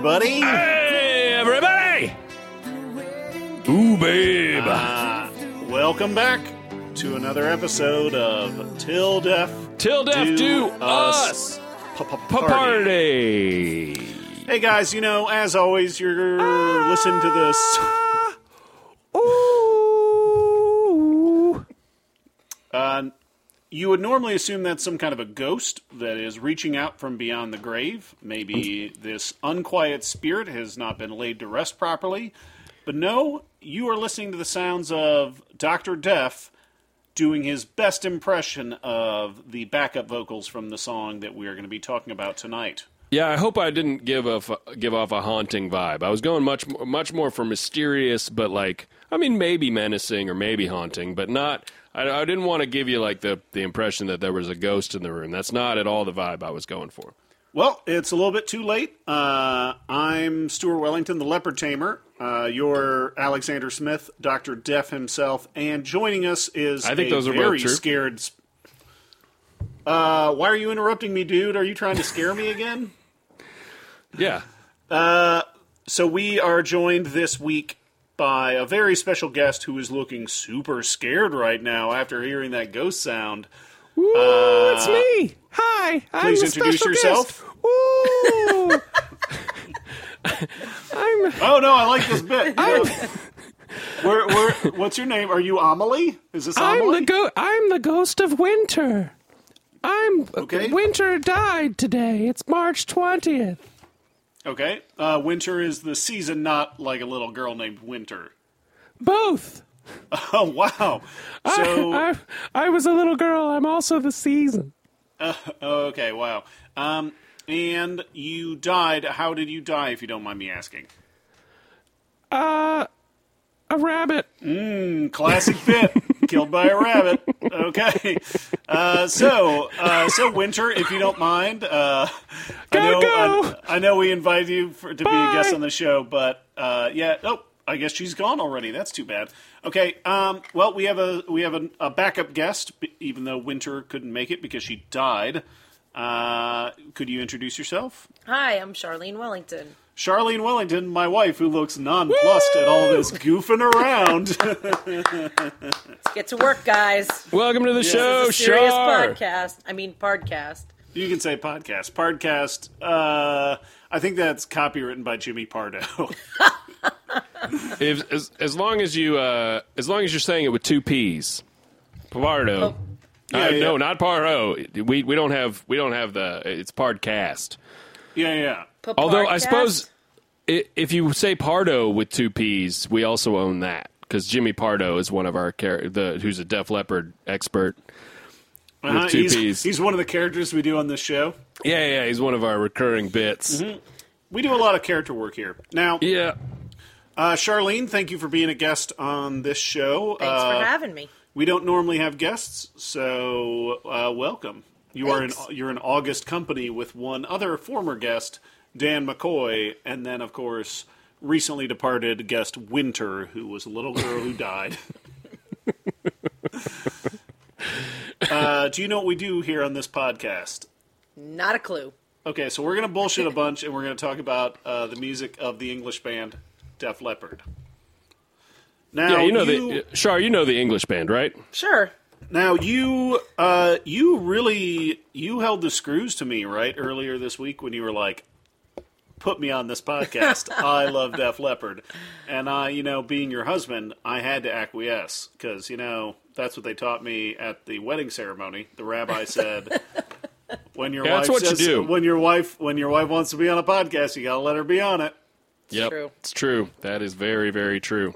everybody. Hey, everybody! Ooh, babe. Uh, welcome back to another episode of Till Death Till death do do us. Party. Hey guys, you know, as always, you're listening to this. Ooh. Uh, you would normally assume that's some kind of a ghost that is reaching out from beyond the grave. Maybe this unquiet spirit has not been laid to rest properly. But no, you are listening to the sounds of Dr. Death doing his best impression of the backup vocals from the song that we are going to be talking about tonight. Yeah, I hope I didn't give off give off a haunting vibe. I was going much much more for mysterious, but like I mean maybe menacing or maybe haunting, but not. I, I didn't want to give you like the the impression that there was a ghost in the room. That's not at all the vibe I was going for. Well, it's a little bit too late. Uh, I'm Stuart Wellington, the Leopard Tamer. Uh, you're Alexander Smith, Dr. Death himself, and joining us is I think a those are both very true. scared. sp- Uh, why are you interrupting me, dude? Are you trying to scare me again? Yeah. So we are joined this week by a very special guest who is looking super scared right now after hearing that ghost sound. Ooh, uh, it's me. Hi. I'm Please introduce yourself. Ooh. I'm Oh no, I like this bit. Where, where, what's your name? Are you Amelie? Is this I'm Amelie? the go- I'm the ghost of winter. I'm Okay. winter died today. It's March 20th. Okay. Uh, Winter is the season, not like a little girl named Winter. Both. Oh, wow. So, I, I was a little girl. I'm also the season. okay, wow. Um, and you died. How did you die, if you don't mind me asking? Uh, a rabbit. Classic bit. Killed by a rabbit. Okay. Uh, so, uh, so Winter, if you don't mind, uh, I know, go. I, I know we invited you for, to be a guest on the show, but uh, yeah. Oh, I guess she's gone already. That's too bad. Okay. Um, well, we have a we have a, a backup guest, even though Winter couldn't make it because she died. Uh, could you introduce yourself? Hi, I'm Charlene Wellington. Charlene Wellington, my wife, who looks nonplussed at all this goofing around. Let's get to work, guys. Welcome to the show, This is a serious Char. podcast. I mean, podcast. You can say podcast. Podcast. Uh, I think that's copywritten by Jimmy Pardo. If, as, as long as you, uh, as long as you're saying it with two P's, Pardo. Oh. Yeah, uh, yeah. No, not Pardo. We we don't have we don't have the. It's Podcast. yeah, yeah. Although I suppose if you say Pardo with two P's, we also own that because Jimmy Pardo is one of our char- the who's a Def Leppard expert. Uh-huh, two he's, Ps. he's one of the characters we do on this show. Yeah, yeah, he's one of our recurring bits. We do a lot of character work here. Now, Yeah, uh, Charlene, thank you for being a guest on this show. Thanks Uh, for having me. we don't normally have guests, so uh, welcome. You are in you're in August company with one other former guest, Dan McCoy, and then of course recently departed guest Winter, who was a little girl who died. uh, do you know what we do here on this podcast? Not a clue. Okay, so we're gonna bullshit a bunch, and we're gonna talk about uh, the music of the English band Def Leppard. Now, yeah. You know the Char. You know the English band, right? Sure. Now you uh you really you held the screws to me right earlier this week when you were like put me on this podcast. I love Def Leppard. And I, you know, being your husband, I had to acquiesce cuz you know, that's what they taught me at the wedding ceremony. The rabbi said when your Yeah, wife that's what you says, do. when your wife when your wife wants to be on a podcast, you got to let her be on it. Yep, true. it's true. That is very, very true.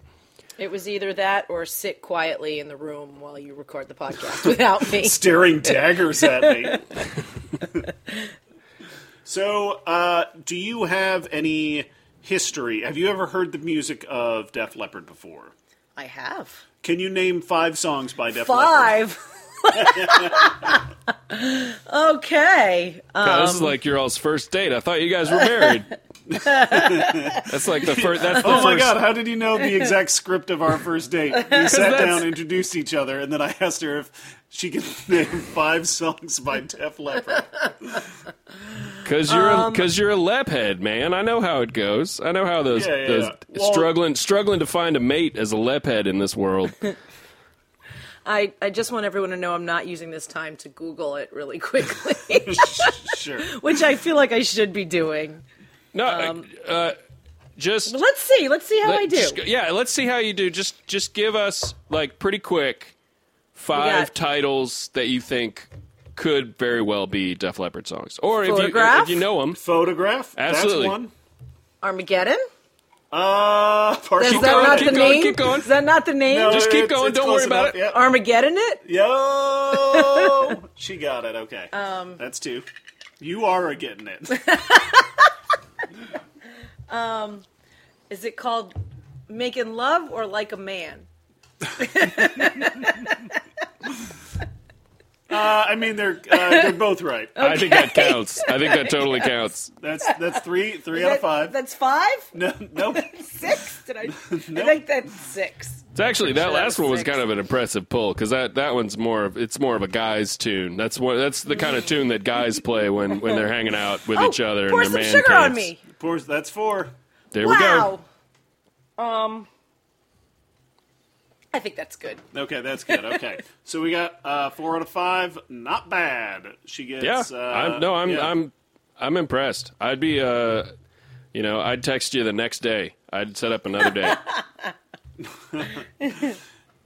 It was either that or sit quietly in the room while you record the podcast without me. staring daggers at me. So, uh, do you have any history? Have you ever heard the music of Def Leppard before? I have. Can you name five songs by Def Leppard? Five. okay. God, this is like your all's first date. I thought you guys were married. That's like the first. That's the Oh my first. god, how did you know the exact script of our first date? We sat down, introduced each other, and then I asked her if she could name five songs by Def Leppard. Because you're Um, because you're a lep head, man. I know how it goes. I know how those Yeah, yeah, those yeah. Well- struggling struggling to find a mate as a lep head in this world. I, I just want everyone to know I'm not using this time to Google it really quickly, Sure. which I feel like I should be doing. No, Um, uh, just let's see. Let's see how let- I do. just yeah, let's see how you do. Just just give us like pretty quick five got- titles that you think could very well be Def Leppard songs, or if you if you know them. Photograph? Absolutely. That's one. Armageddon? Uh, partial Is that going, not keep the going, name? keep going. Is that not the name? No, Just keep going, don't worry about enough. it. Yep. Armageddon it? Yo, she got it. Okay, um, that's two. You are getting it. Um, is it called Making Love or Like a Man? Uh, I mean, they're uh, they're both right. I think that counts. I think that totally counts. That's that's three three out of five. That's five? No, nope. Six? Did I? I think that's six. It's actually that Sure, last one was six. kind of an impressive pull because that, that one's more of it's more of a guy's tune. That's one that's the kind of tune that guys play when, when they're hanging out with each other pour in some their man sugar on caves. me. Pours- That's four. There we go. Um, I think that's good. Okay, that's good. Okay, so we got uh, four out of five. Not bad. She gets. Yeah, Uh, I'm, no, I'm yeah. I'm I'm impressed. I'd be uh, you know, I'd text you the next day. I'd set up another day.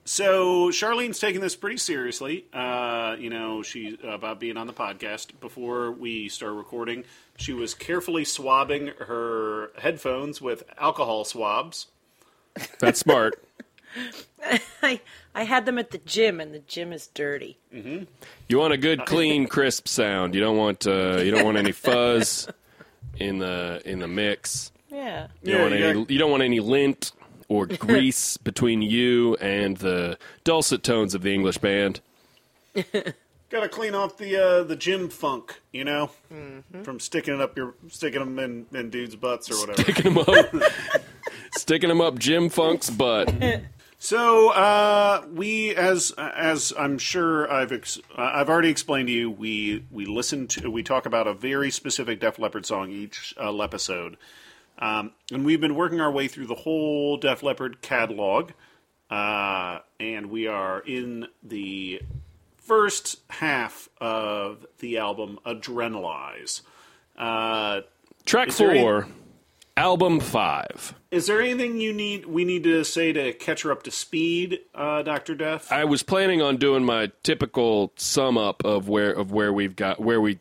So Charlene's taking this pretty seriously. Uh, you know, she about being on the podcast. Before we start recording, she was carefully swabbing her headphones with alcohol swabs. That's smart. I I had them at the gym, and the gym is dirty. You want a good, clean, crisp sound. You don't want uh, you don't want any fuzz in the in the mix. Yeah. You don't want any, got- you don't want any lint or grease between you and the dulcet tones of the English band. Got to clean off the uh, the gym funk, you know, Mm-hmm. from sticking it up your sticking them in, in dudes' butts or whatever. Sticking them up, sticking them up Jim Funk's butt. So uh, we, as as I'm sure I've ex- uh, I've already explained to you, we we listen to we talk about a very specific Def Leppard song each uh, episode, um, and we've been working our way through the whole Def Leppard catalog, uh, and we are in the first half of the album Adrenalize. Uh, Track there any- four, album five. is there anything you need we need to say to catch her up to speed, uh, Doctor Death. I was planning on doing my typical sum up of where of where we've got where we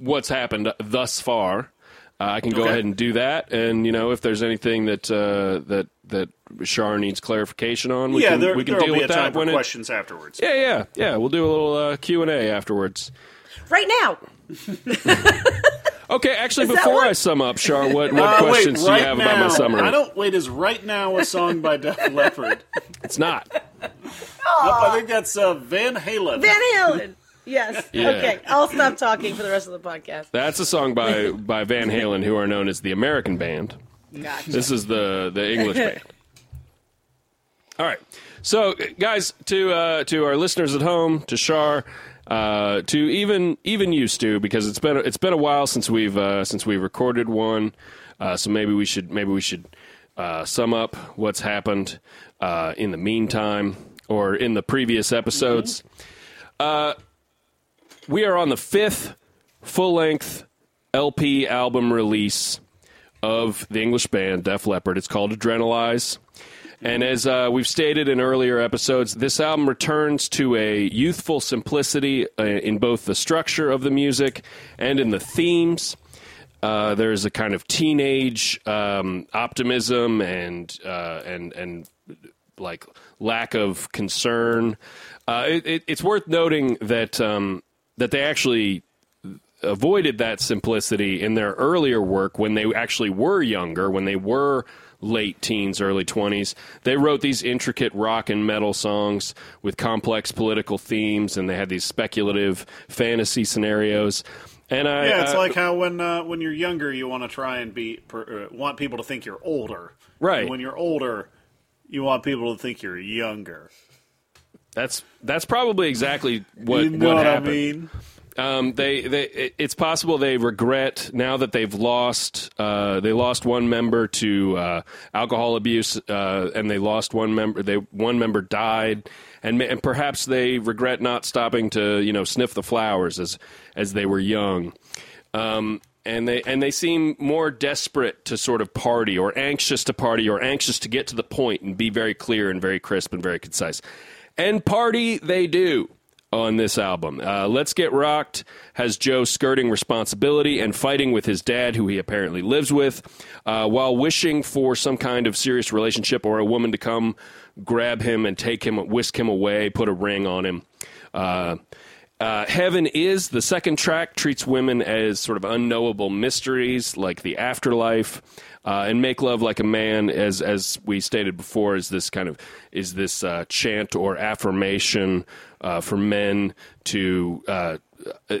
what's happened thus far. Uh, I can go Okay. ahead and do that, and you know if there's anything that uh, that that Shar needs clarification on, we yeah, can there, we can there'll deal be with time that for when it. questions afterwards. Yeah, yeah, yeah. We'll do a little uh, Q and A afterwards. Right now. Okay, actually, Is before what- I sum up, Shar, what, what Uh, questions wait, do right you have now, about my summary? I don't. Wait, is right now a song by Def Leppard? It's not. Nope, I think that's uh, Van Halen. Van Halen. Yes. Yeah. Okay. I'll stop talking for the rest of the podcast. That's a song by by Van Halen, who are known as the American band. Gotcha. This is the the English band. All right, so guys, to uh, to our listeners at home, to Shar, uh, to even even you, Stu, because it's been it's been a while since we've uh, since we recorded one. Uh, so maybe we should maybe we should uh, sum up what's happened uh, in the meantime or in the previous episodes. Uh, we are on the fifth full length LP album release of the English band Def Leppard. It's called Adrenalize. And as uh, we've stated in earlier episodes, this album returns to a youthful simplicity uh, in both the structure of the music and in the themes. Uh, there's a kind of teenage um, optimism and uh, and and like lack of concern. Uh, it, it, it's worth noting that um, that they actually avoided that simplicity in their earlier work when they actually were younger, when they were late teens, early 20s. They wrote these intricate rock and metal songs with complex political themes, and they had these speculative fantasy scenarios. And I Yeah, it's uh, like how when uh, when you're younger, you want to try and be per, uh, want people to think you're older. Right. And when you're older, you want people to think you're younger. that's that's probably exactly what you know what what, I happened. mean? Um, they, they, it's possible they regret now that they've lost. Uh, they lost one member to uh, alcohol abuse, uh, and they lost one member. They one member died, and, and perhaps they regret not stopping to you know sniff the flowers as as they were young. Um, and they and they seem more desperate to sort of party, or anxious to party, or anxious to get to the point and be very clear and very crisp and very concise. And party they do on this album. Uh, Let's Get Rocked has Joe skirting responsibility and fighting with his dad, who he apparently lives with, uh, while wishing for some kind of serious relationship or a woman to come grab him and take him, whisk him away, put a ring on him. Uh, uh, Heaven is the second track treats women as sort of unknowable mysteries like the afterlife, uh, and make love like a man, as as we stated before, is this kind of is this uh, chant or affirmation uh, for men to uh, uh,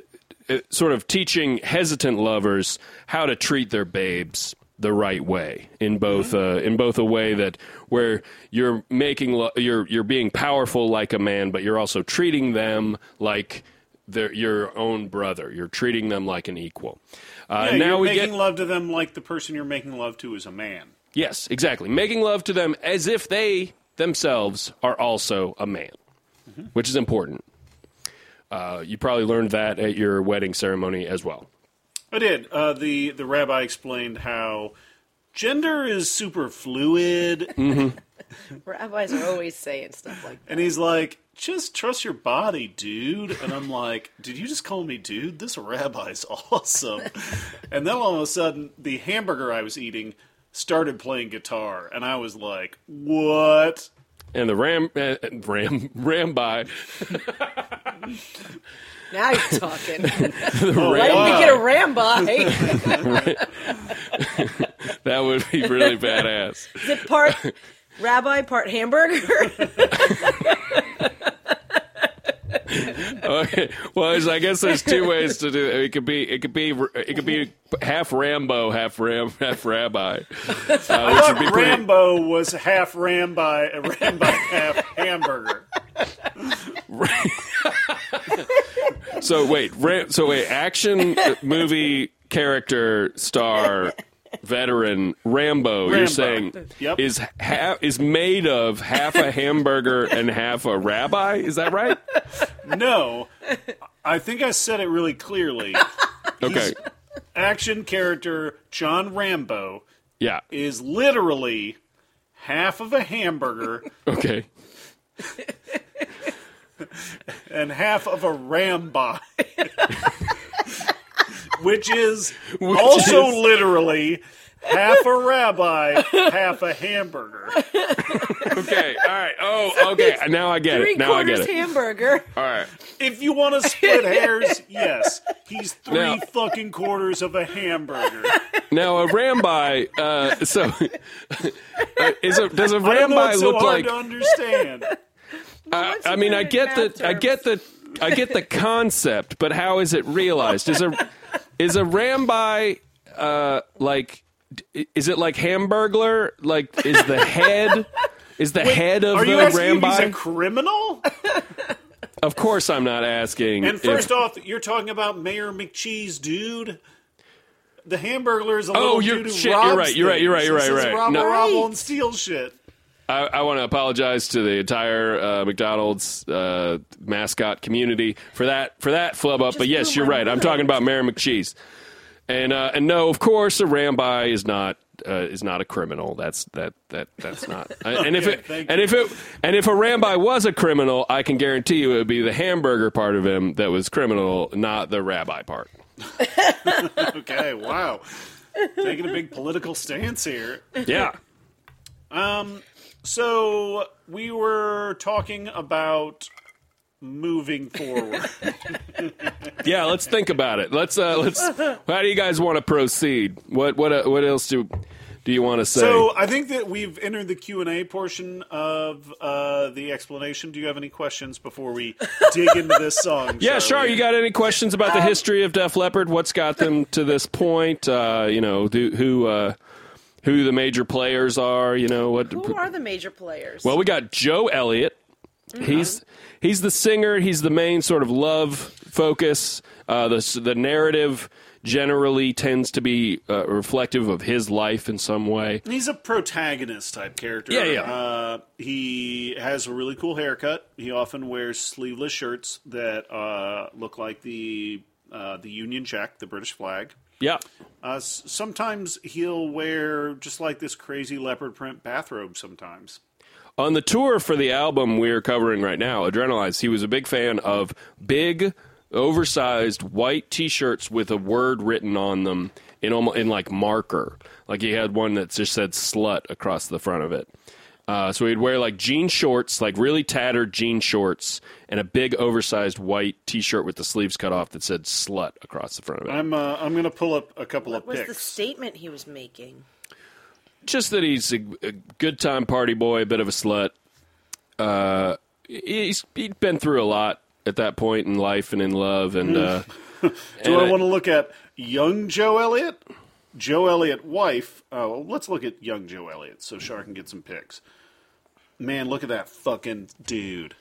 sort of teaching hesitant lovers how to treat their babes the right way in both uh, in both a way that where you're making lo- you're you're being powerful like a man, but you're also treating them like their your own brother. You're treating them like an equal. Uh, Yeah, now you're we making get love to them like the person you're making love to is a man. yes, exactly, making love to them as if they themselves are also a man, which is important. Uh, you probably learned that at your wedding ceremony as well. I did. Uh, the the rabbi explained how gender is super fluid, Rabbis are always saying stuff like that. and he's like, "Just trust your body, dude." And I'm like, "Did you just call me dude? This rabbi's awesome." and then all of a sudden, the hamburger I was eating started playing guitar, and I was like, "What?" And the ram uh, ram ram by Now you're talking. Oh, Why didn't we get a ram by? that would be really badass. Is it part rabbi, part hamburger? Okay. Well, there's- I guess there's two ways to do it. It could be it could be it could be half Rambo, half Ram, half Rabbi, uh, which would be pretty. Rambo was half ram by a ram half hamburger. So wait, Ram, so wait, action movie character star veteran Rambo, you're saying Yep. is ha- is made of half a hamburger and half a rabbi? Is that right? No, I think I said it really clearly. Okay. Action character John Rambo Yeah. is literally half of a hamburger Okay. and half of a rambi, which is Which also is- literally half a rabbi, half a hamburger. Okay. All right. Oh, okay. Now I get Three it. Now I get quarters it. hamburger. All right. If you want to split hairs, yes, he's three Now- fucking quarters of a hamburger. Now a rambi. Uh, so uh, is a, does a I don't know, rambi it's so look hard like? to understand. I, I mean, I get the math I get the I get the concept, but how is it realized? Is a is a rambi uh, like? Is it like Hamburglar? Like, is the head is the head of Are the you asking if he's a criminal? Of course, I'm not asking. And if- first off, you're talking about Mayor McCheese, dude. The Hamburglar is a little Oh, you're- dude who shit, you're robs right, you're right, you're right, you're right, you're right. Robble, No. robble, Right. and steal shit. I, I want to apologize to the entire uh, McDonald's uh, mascot community for that for that flub up. But yes, you're right. I'm talking about Mayor McCheese, and uh, and no, of course, a rambi is not uh, is not a criminal. That's that that that's not. and if it and you. if it and if a rambi was a criminal, I can guarantee you it would be the hamburger part of him that was criminal, not the rabbi part. Okay, wow. Taking a big political stance here. Yeah. So we were talking about moving forward. Yeah, let's think about it. Let's uh let's how do you guys want to proceed? What what uh, what else do do you want to say? So I think that we've entered the Q and A portion of uh, the explanation. Do you have any questions before we dig into this song? yeah, sure. You got any questions about the history of Def Leppard? What's got them to this point? Uh, you know, who who, uh, who the major players are? You know what? Who are the major players? Well, we got Joe Elliott. He's he's the singer. He's the main sort of love focus. Uh, the the narrative generally tends to be uh, reflective of his life in some way. He's a protagonist type character. Yeah, yeah. Uh, he has a really cool haircut. He often wears sleeveless shirts that uh, look like the uh, the Union Jack, the British flag. Yeah, Uh, sometimes he'll wear just like this crazy leopard print bathrobe. Sometimes. on the tour for the album we're covering right now, Adrenalize, he was a big fan of big, oversized white T-shirts with a word written on them in almo- in like marker. Like he had one that just said "slut" across the front of it. Uh, so he'd wear like jean shorts, like really tattered jean shorts, and a big oversized white T-shirt with the sleeves cut off that said "slut" across the front of it. I'm uh, I'm going to pull up a couple what of was pics. the statement he was making? just that he's a, a good time party boy, a bit of a slut. Uh, he's he'd been through a lot at that point in life and in love, and uh, Do and I I- want to look at young Joe Elliott? Joe Elliott wife. Oh, let's look at young Joe Elliott so Char can get some pics. Man, look at that fucking dude.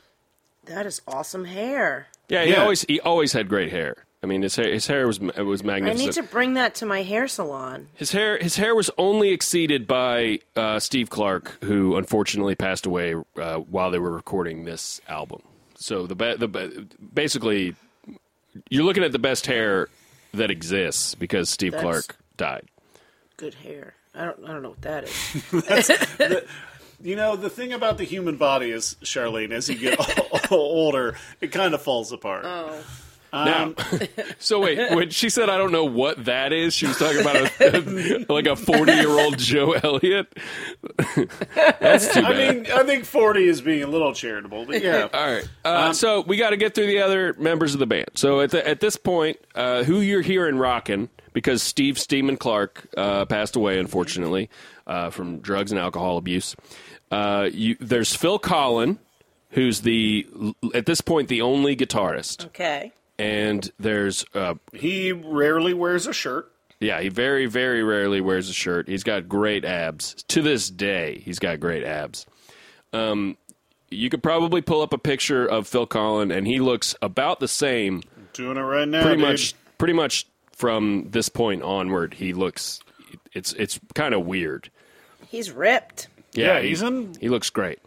That is awesome hair. yeah, he Yeah. always he always had great hair. I mean, his hair his hair was it was magnificent. I need to bring that to my hair salon. His hair his hair was only exceeded by uh, Steve Clark, who unfortunately passed away uh, while they were recording this album. So the be- the be- basically you're looking at the best hair that exists because Steve That's- Clark died. Good hair. I don't. I don't know what that is. You know, the thing about the human body is, Charlene, as you get older, it kind of falls apart. Oh. Now, so wait, when she said I don't know what that is, she was talking about a, like a forty-year-old Joe Elliott. That's too bad. I mean, I think 40 is being a little charitable, but yeah. All right, uh, so we got to get through the other members of the band. So at the, at this point, uh, who you're hearing rocking because Steve Steamin' Clark uh, passed away unfortunately uh, from drugs and alcohol abuse. Uh, you, there's Phil Collen, who's the at this point the only guitarist, Okay. and there's uh, He rarely wears a shirt. Yeah, he very, very rarely wears a shirt. He's got great abs. To this day, he's got great abs. Um, you could probably pull up a picture of Phil Collen, and he looks about the same. Doing it right now, Pretty dude. much, pretty much from this point onward, he looks. It's it's kind of weird. He's ripped. Yeah, he- he's in. He looks great.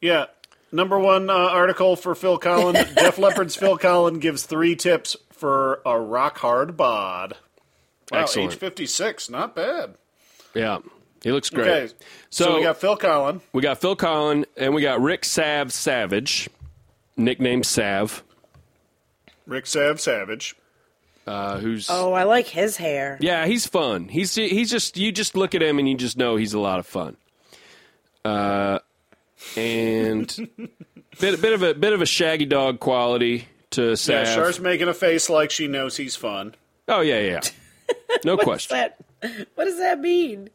Yeah. Number one uh, article for Phil Collen. Def Leppard's Phil Collen gives three tips for a rock hard bod. Wow, Excellent. age 56. Not bad. Yeah, he looks great. Okay. So, So- we got Phil Collen. We got Phil Collen, and we got Rick Sav Savage, nicknamed Sav, Rick Sav Savage. Uh, who's Oh, I like his hair. Yeah, he's fun. He's he's just you just look at him and you just know he's a lot of fun. Uh, and bit bit of a bit of a shaggy dog quality to Yeah, Sav. Char's making a face like she knows he's fun. oh yeah, yeah, yeah. no question. That. What does that mean?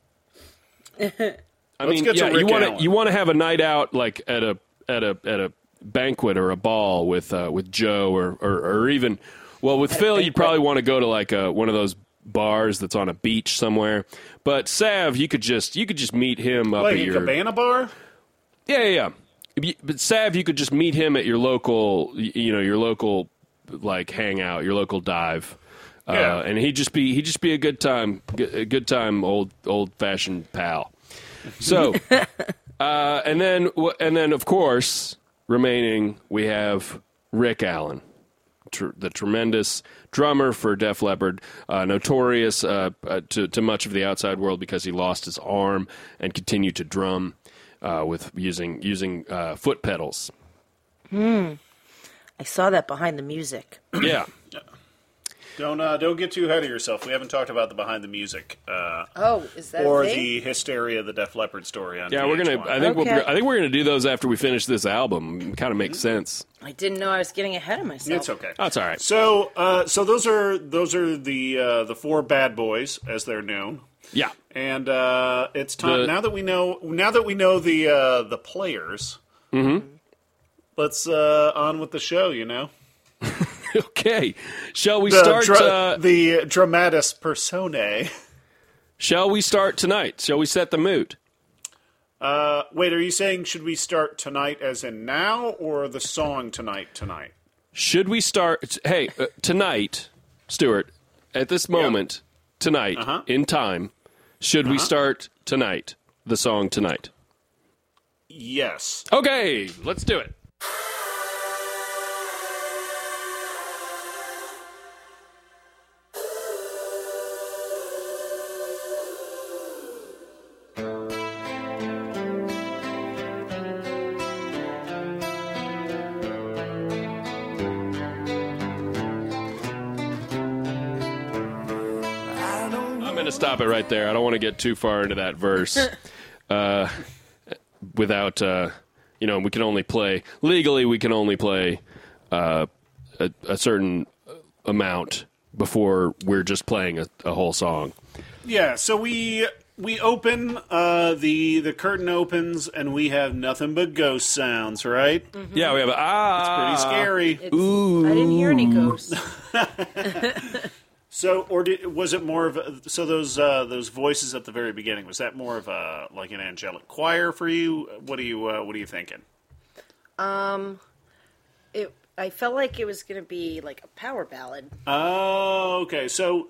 I mean, yeah, you want to you want to have a night out like at a at a at a banquet or a ball with uh, with Joe or, or or even well with Phil, you'd probably want to go to like a one of those bars that's on a beach somewhere. But Sav, you could just you could just meet him up Like at a your cabana bar? Yeah, yeah, yeah. But Sav, you could just meet him at your local, you know, your local like hangout, your local dive, uh, and he'd just be he'd just be a good time, a good time, old old fashioned pal. So, uh, and then and then of course remaining we have Rick Allen. Tr- the tremendous drummer for Def Leppard, uh, notorious uh, uh, to, to much of the outside world because he lost his arm and continued to drum uh, with using using uh, foot pedals. Hmm. I saw that behind the music. Yeah, Don't uh, don't get too ahead of yourself. We haven't talked about the behind the music uh, Oh, is that or a thing? the hysteria the Def Leppard story on yeah. We're gonna. I think Okay. we'll, I think we're gonna do those after we finish this album. Kind of makes sense. I didn't know I was getting ahead of myself. It's okay. That's all right. So, uh, so those are those are the uh, the four bad boys as they're known. Yeah. And uh, it's time The- now that we know now that we know the uh, the players. Mm-hmm. Let's uh, on with the show. You know, Okay. Shall we the start? dra- uh, the dramatis personae. shall we start tonight? Shall we set the mood? Uh, wait, are you saying should we start tonight, as in now, or the song tonight? Tonight. Should we start? Hey, uh, tonight, Stuart. At this moment, tonight, Uh-huh. in time, should we start tonight? The song tonight. Yes. Okay, let's do it. Stop it right there. I don't want to get too far into that verse. uh, without, uh, you know, we can only play legally. We can only play uh, a, a certain amount before we're just playing a, a whole song. Yeah. So we we open uh, the the curtain opens and we have nothing but ghost sounds. Right. Yeah, we have a, ah, it's Pretty scary. It's, I didn't hear any ghosts. So, or did, was it more of a, so those uh, those voices at the very beginning? Was that more of a like an angelic choir for you? What are you uh, What are you thinking? Um, it, I felt like it was going to be like a power ballad. Oh, okay. So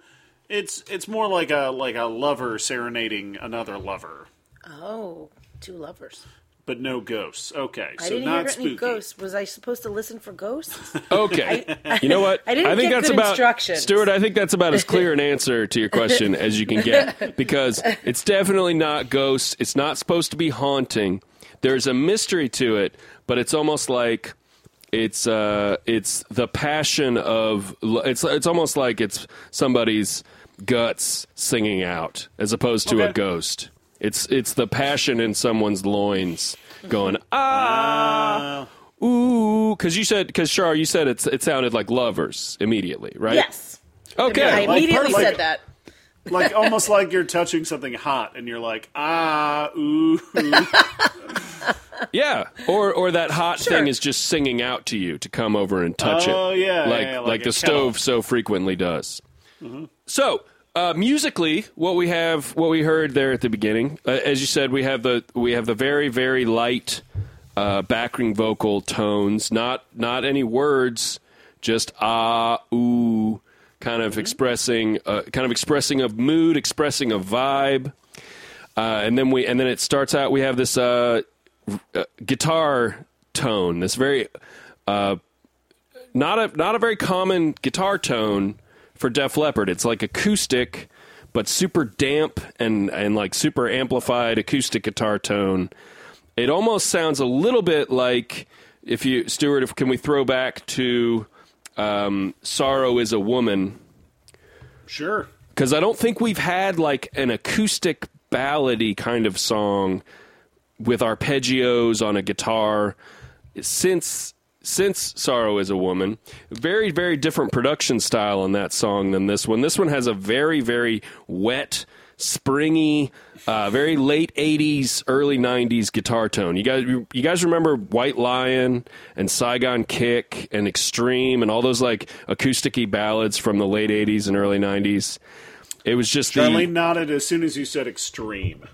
it's it's more like a like a lover serenading another lover, Oh, two lovers. But no ghosts. Okay, I so didn't not hear spooky. any ghosts. Was I supposed to listen for ghosts? Okay. you know what? I didn't think get that's good about instructions. Stuart, I think that's about as clear an answer to your question as you can get because it's definitely not ghosts. It's not supposed to be haunting. There's a mystery to it, but it's almost like it's uh it's the passion of it's it's almost like it's somebody's guts singing out as opposed to a ghost. It's it's the passion in someone's loins going ah Uh, Ooh, because you said because Char, you said it's it sounded like lovers immediately, right? yes. Okay. I Like immediately per- said that. like almost like you're touching something hot, and you're like ah ooh. yeah. Or or that hot Sure. thing is just singing out to you to come over and touch it. Oh, yeah, like yeah, like, like the a stove so frequently does. So. Uh, musically, what we have, what we heard there at the beginning, uh, as you said, we have the we have the very very light uh, backing vocal tones, not not any words, just ah ooh, kind of expressing uh, kind of expressing a mood, expressing a vibe, uh, and then we and then it starts out. We have this uh, uh, guitar tone, this very uh, not a not a very common guitar tone for Def Leppard. It's like acoustic, but super damp and and like super amplified acoustic guitar tone. It almost sounds a little bit like if you Stuart, if can we throw back to um, "Sorrow Is a Woman"? Sure. because I don't think we've had like an acoustic ballady kind of song with arpeggios on a guitar since since Sorrow is a Woman. Very very different production style on that song than this one. This one has a very very wet, springy, uh, very late '80s, early '90s guitar tone. You guys you guys remember White Lion and Saigon Kick and Extreme and all those like acousticy ballads from the late '80s and early '90s. It was just the Charlene nodded as soon as you said extreme.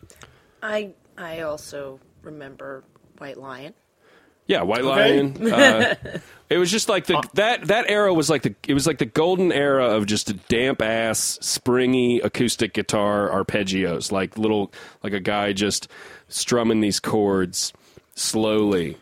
I I also remember White Lion. Yeah, White. Lion. Uh, it was just like the that that era was like the it was like the golden era of just a damp ass, springy acoustic guitar arpeggios, like little like a guy just strumming these chords slowly.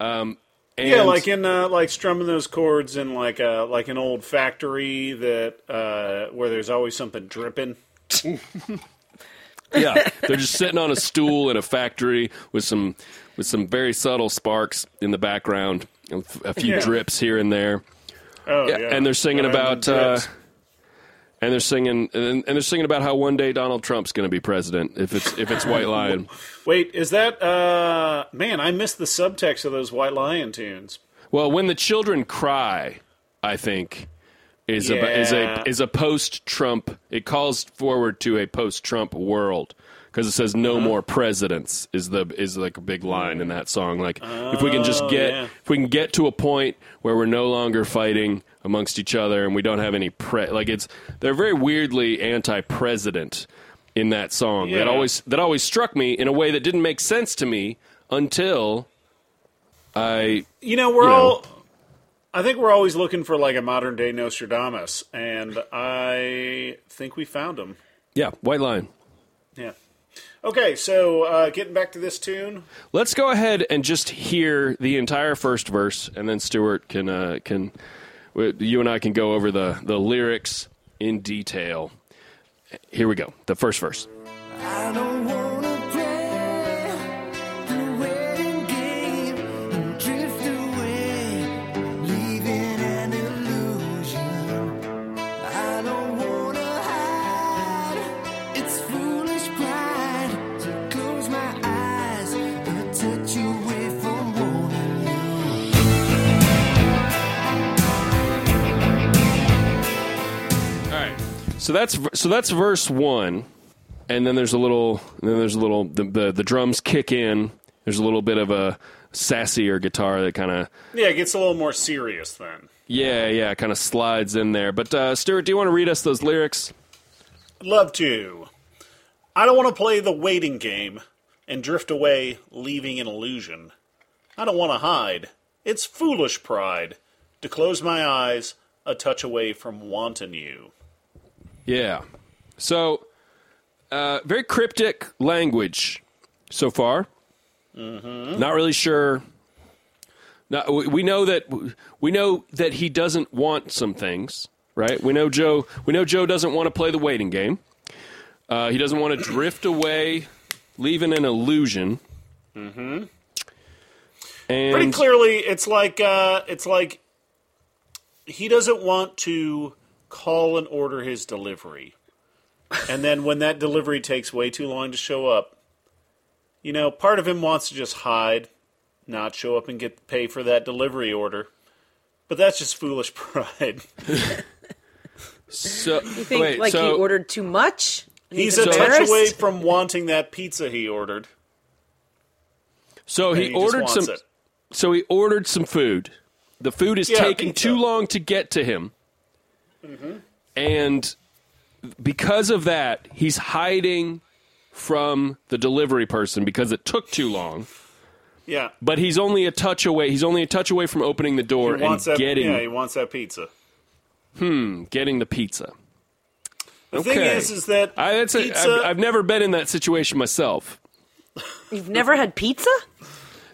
Um, and Yeah, like in uh, like strumming those chords in like a like an old factory that uh, where there's always something dripping. yeah, they're just sitting on a stool in a factory with some with some very subtle sparks in the background, a few Yeah. drips here and there. Oh, Yeah, yeah. and they're singing about uh, and they're singing and, and they're singing about how one day Donald Trump's going to be president if it's if it's White Lion. Wait, is that uh man? I missed the subtext of those White Lion tunes. Well, when the children cry, I think is a is a is a post Trump. It calls forward to a post Trump world because it says no Uh-huh. more presidents is the is like a big line in that song. Like if we can just Oh, get yeah. if we can get to a point where we're no longer fighting amongst each other and we don't have any pre like it's they're very weirdly anti-president in that song that always that always struck me in a way that didn't make sense to me until I You know, we're You know. all. I think we're always looking for like a modern day Nostradamus, and I think we found him. yeah White Lion Yeah. Okay, so uh, getting back to this tune. Let's go ahead and just hear the entire first verse, and then Stuart can uh, can you and I can go over the the lyrics in detail. Here we go. The first verse. So that's so that's verse one, and then there's a little then there's a little the the, the drums kick in. There's a little bit of a sassier guitar that kind of Yeah, it gets a little more serious then. yeah yeah kind of slides in there. But uh, Stuart, do you want to read us those lyrics? Love to. I don't want to play the waiting game and drift away, leaving an illusion. I don't want to hide. It's foolish pride to close my eyes a touch away from wanting you. Yeah. So, uh, very cryptic language so far. Mm-hmm. Not really sure. Not, we know that we know that he doesn't want some things, right? We know Joe. We know Joe doesn't want to play the waiting game. Uh, he doesn't want to drift away, leaving an illusion. Mm-hmm. And Pretty clearly, it's like uh, it's like he doesn't want to call and order his delivery, and then when that delivery takes way too long to show up, you know, part of him wants to just hide, not show up and get pay for that delivery order. But that's just foolish pride. so You think wait, like so, he ordered too much? and He's a touch away from wanting that pizza he ordered. So and he, ordered some. it. So he ordered some food. The food is Yeah, taking pizza. too long to get to him. Mm-hmm. And because of that, he's hiding from the delivery person because it took too long. Yeah, But he's only a touch away. He's only a touch away from opening the door and that. getting Yeah, he wants that pizza. Hmm, getting the pizza. The thing is, is that I, that's pizza. I've, I've never been in that situation myself. You've never had pizza?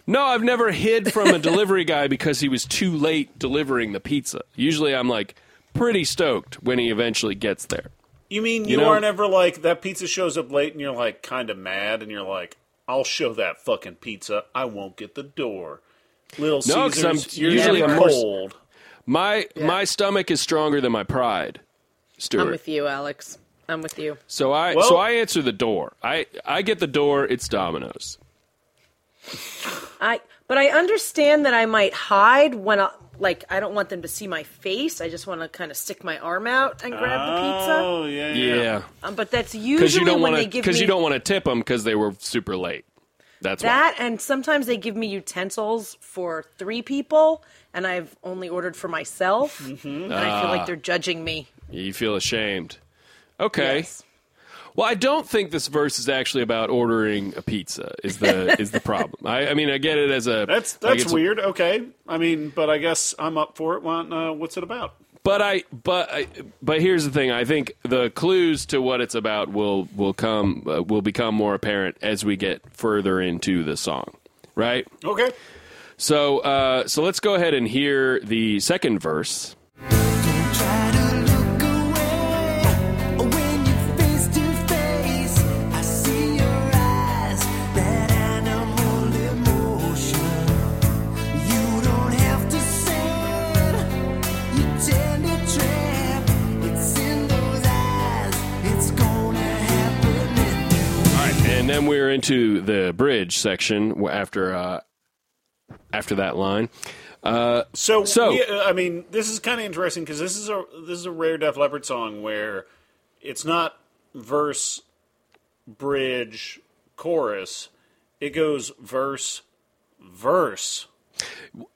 No, I've never hid from a delivery guy because he was too late delivering the pizza. Usually I'm like pretty stoked when he eventually gets there. You mean you, You know- aren't ever like that pizza shows up late and you're like kind of mad and you're like, I'll show that fucking pizza. I won't get the door. Little No, 'cause I'm you're usually never more s- cold. My my stomach is stronger than my pride, Stuart. I'm with you, Alex. I'm with you. So I Well- so I answer the door. I I get the door. It's Domino's. I but I understand that I might hide when I like I don't want them to see my face. I just want to kind of stick my arm out and grab the pizza. Oh yeah, yeah. Yeah, Um, but that's because usually you don't when want they to give because me you don't want to tip them because they were super late. That's why. that, and sometimes they give me utensils for three people, and I've only ordered for myself, Mm-hmm. and I feel Ah. like they're judging me. You feel ashamed. Okay. Yes. Well, I don't think this verse is actually about ordering a pizza. Is the is the problem? I, I mean, I get it as a That's that's it's- weird. Okay, I mean, but I guess I'm up for it. Uh, what's it about? But I, but I, but here's the thing. I think the clues to what it's about will will come uh, will become more apparent as we get further into the song, right? Okay, So, uh, so let's go ahead and hear the second verse. All right, then we're into the bridge section after uh, after that line. So, So- we, uh, I mean, this is kind of interesting because this is a this is a rare Def Leppard song where it's not verse, bridge, chorus. It goes verse, verse.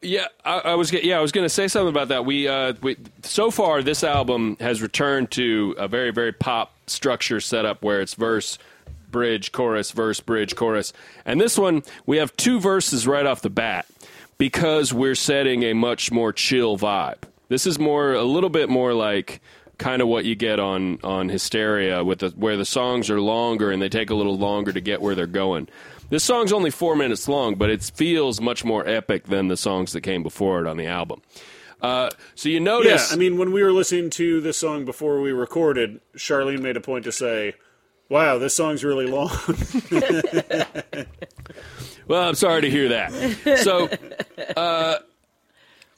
Yeah, I, I was. Yeah, I was going to say something about that. We, uh, we so far this album has returned to a very, very pop structure setup where it's verse, bridge, chorus, verse, bridge, chorus, and this one we have two verses right off the bat because we're setting a much more chill vibe. This is more, a little bit more like kind of what you get on on Hysteria, with the, where the songs are longer and they take a little longer to get where they're going. This song's only four minutes long, but it feels much more epic than the songs that came before it on the album. Uh, so you Yeah, notice, I mean, when we were listening to this song before we recorded, Charlene made a point to say, "Wow, this song's really long." Well, I'm sorry to hear that. So, uh,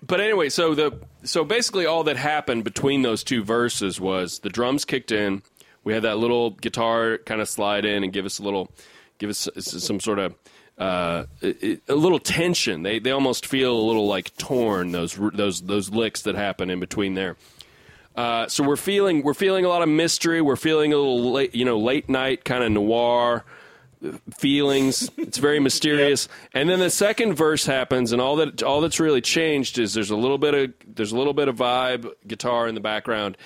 but anyway, so the so basically all that happened between those two verses was the drums kicked in. We had that little guitar kind of slide in and give us a little, give us some sort of uh, a a little tension. They they almost feel a little like torn those those those licks that happen in between there. Uh, so we're feeling we're feeling a lot of mystery. We're feeling a little late, you know, late night kind of noir feelings. It's very mysterious. And then the second verse happens, and all that all that's really changed is there's a little bit of there's a little bit of vibe guitar in the background,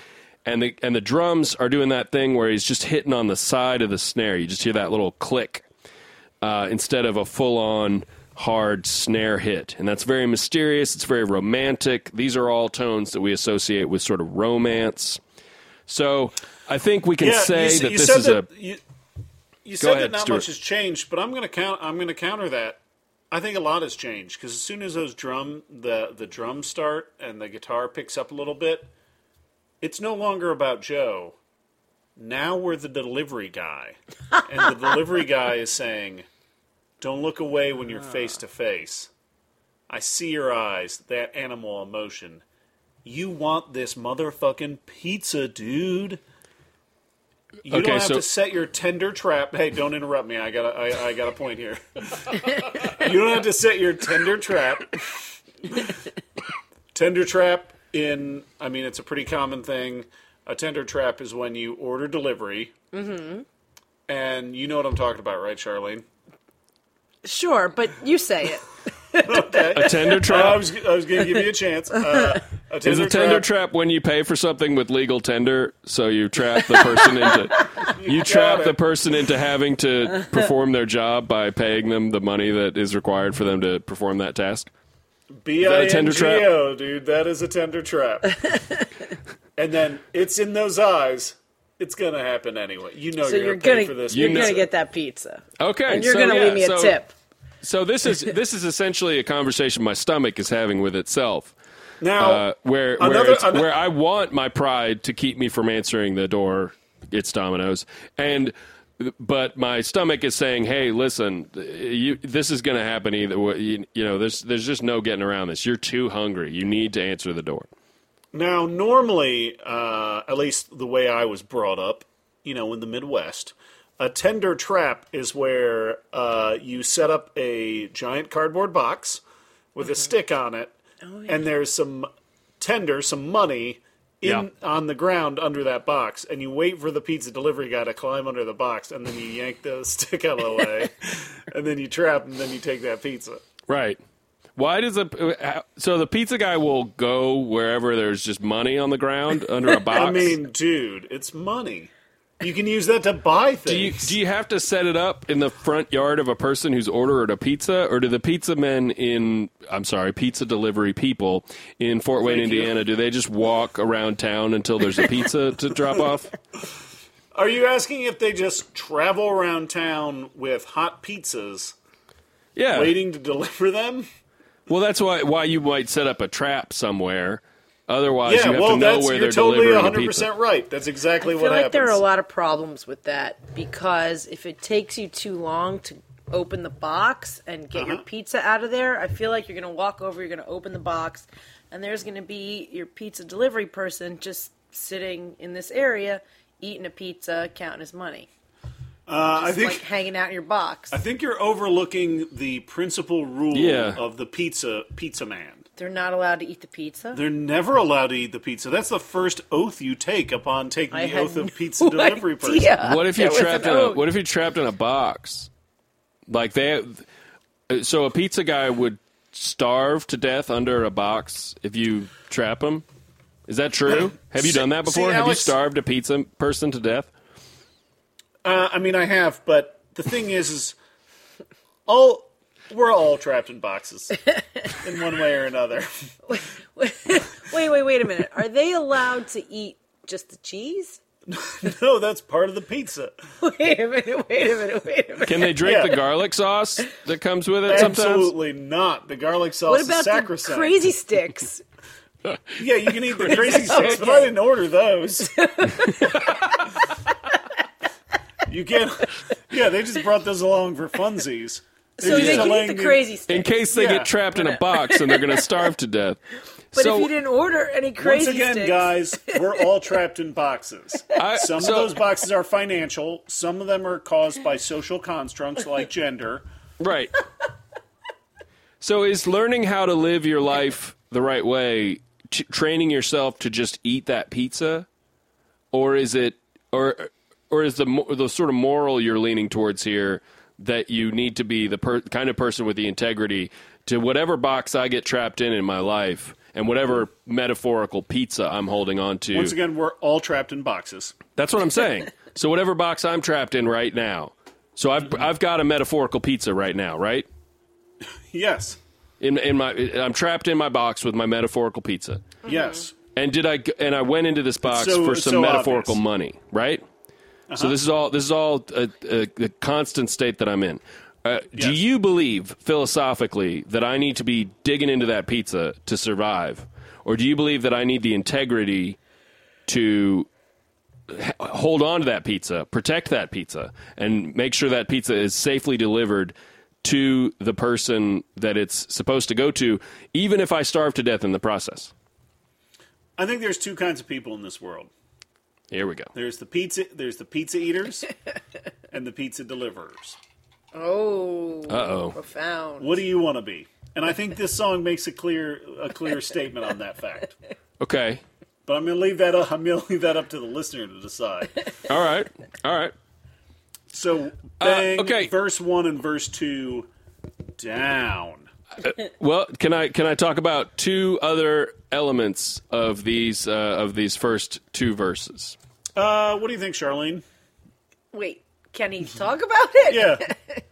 and the and the drums are doing that thing where he's just hitting on the side of the snare. You just hear that little click uh, instead of a full on hard snare hit, and that's very mysterious. It's very romantic. These are all tones that we associate with sort of romance. So I think we can yeah, say you, that you this is that, a You, you said ahead, that not Stuart. much has changed, but I'm going to count. I'm going to counter that. I think a lot has changed because as soon as those drum the the drums start and the guitar picks up a little bit, it's no longer about Joe. Now we're the delivery guy, and the delivery guy is saying, "Don't look away when you're face to face. I see your eyes, that animal emotion. You want this motherfucking pizza, dude." You Okay, don't have so- to set your tender trap. Hey, don't interrupt me. I got a, I, I got a point here. you don't have to set your tender trap. tender trap in, I mean, it's a pretty common thing. A tender trap is when you order delivery. Mm-hmm. And you know what I'm talking about, right, Charlene? Sure, but you say it. Okay. a tender trap. I was, I was going to give you a chance. Uh, a tender Is a tender trap. trap when you pay for something with legal tender, so you trap the person into you trap it. the person into having to perform their job by paying them the money that is required for them to perform that task. B that I a N tender G O, dude. That is a tender trap. and then it's in those eyes. It's gonna happen anyway. You know So you're, you're gonna gonna for this. you're know- gonna get that pizza, Okay, and you're so, gonna yeah, leave me a so, tip. So this is this is essentially a conversation my stomach is having with itself. Now, uh, where where, another- where I want my pride to keep me from answering the door. It's Domino's, and but my stomach is saying, "Hey, listen, you, this is going to happen either way. You, you know, there's there's just no getting around this. You're too hungry. You need to answer the door." Now, normally, uh, at least the way I was brought up, you know, in the Midwest, a tender trap is where uh, you set up a giant cardboard box with a stick on it, and there's some tender, some money. In, Yeah. on the ground under that box, and you wait for the pizza delivery guy to climb under the box, and then you yank the stick out of the way, and then you trap, and then you take that pizza. Right. Why does a so the pizza guy will go wherever there's just money on the ground under a box? I mean, dude, it's money. You can use that to buy Do you, things. do you have to set it up in the front yard of a person who's ordered a pizza, or do the pizza men in I'm sorry, pizza delivery people in Fort Wayne, Thank you. Indiana, do they just walk around town until there's a pizza to drop off? Are you asking if they just travel around town with hot pizzas, Yeah. waiting to deliver them? Well, that's why why you might set up a trap somewhere. Otherwise, Yeah, you have well, to know that's where you're they're totally delivering 100 a pizza. percent right. That's exactly what I what feel like happens. there are a lot of problems with that because if it takes you too long to open the box and get your Uh-huh. pizza out of there, I feel like you're going to walk over, you're going to open the box, and there's going to be your pizza delivery person just sitting in this area eating a pizza, counting his money, uh, I think like hanging out in your box. I think you're overlooking the principal rule Yeah. of the pizza pizza man. They're not allowed to eat the pizza. They're never allowed to eat the pizza. That's the first oath you take upon taking I the had oath of no pizza delivery person. What if you're There was trapped in an a oath. What if you're trapped in a box? Like they, so a pizza guy would starve to death under a box if you trap him. Is that true? Have you See- done that see, before? Have you starved a pizza person to death? Uh, I mean, I have, but the thing is, is all we're all trapped in boxes in one way or another. wait, wait, wait a minute. Are they allowed to eat just the cheese? no, that's part of the pizza. Wait a minute. Wait a minute. Wait a minute. Can they drink Yeah. the garlic sauce that comes with it sometimes? Absolutely not. The garlic sauce what about the sacrosanct. crazy sticks? Yeah, you can eat the crazy sticks, but I didn't order those. you can Yeah, they just brought those along for funsies. So they can eat the the- crazy stuff. In case they Yeah. get trapped in a box and they're going to starve to death. but so if you didn't order any crazy Once again, sticks, guys, we're all trapped in boxes. I, Some so- of those boxes are financial. Some of them are caused by social constructs like gender. Right. so is learning how to live your life the right way t- training yourself to just eat that pizza or is it or or is the the sort of moral you're leaning towards here that you need to be the per- kind of person with the integrity to whatever box I get trapped in in my life and whatever metaphorical pizza I'm holding on to. Once again, we're all trapped in boxes. That's what I'm saying. so whatever box I'm trapped in right now. So I've I've got a metaphorical pizza right now, right? Yes. In in my I'm trapped in my box with my metaphorical pizza. Yes. And did I and I went into this box so- for some so metaphorical obvious. money, right? So this is all this is all a, a, a constant state that I'm in. Uh, Do you believe philosophically that I need to be digging into that pizza to survive, or do you believe that I need the integrity to h- hold on to that pizza, protect that pizza, and make sure that pizza is safely delivered to the person that it's supposed to go to, even if I starve to death in the process? I think there's two kinds of people in this world. Here we go. There's the pizza there's the pizza eaters and the pizza deliverers. oh, Uh-oh. profound. What do you want to be? And I think this song makes a clear a clear statement on that fact. Okay. But I'm going to leave that up. I'm going to leave that up to the listener to decide. All right. All right. So, bang, okay. verse one and verse two, down. Well, can I can I talk about two other elements of these uh, of these first two verses? Uh, what do you think, Charlene? Wait, can he talk about it? Yeah,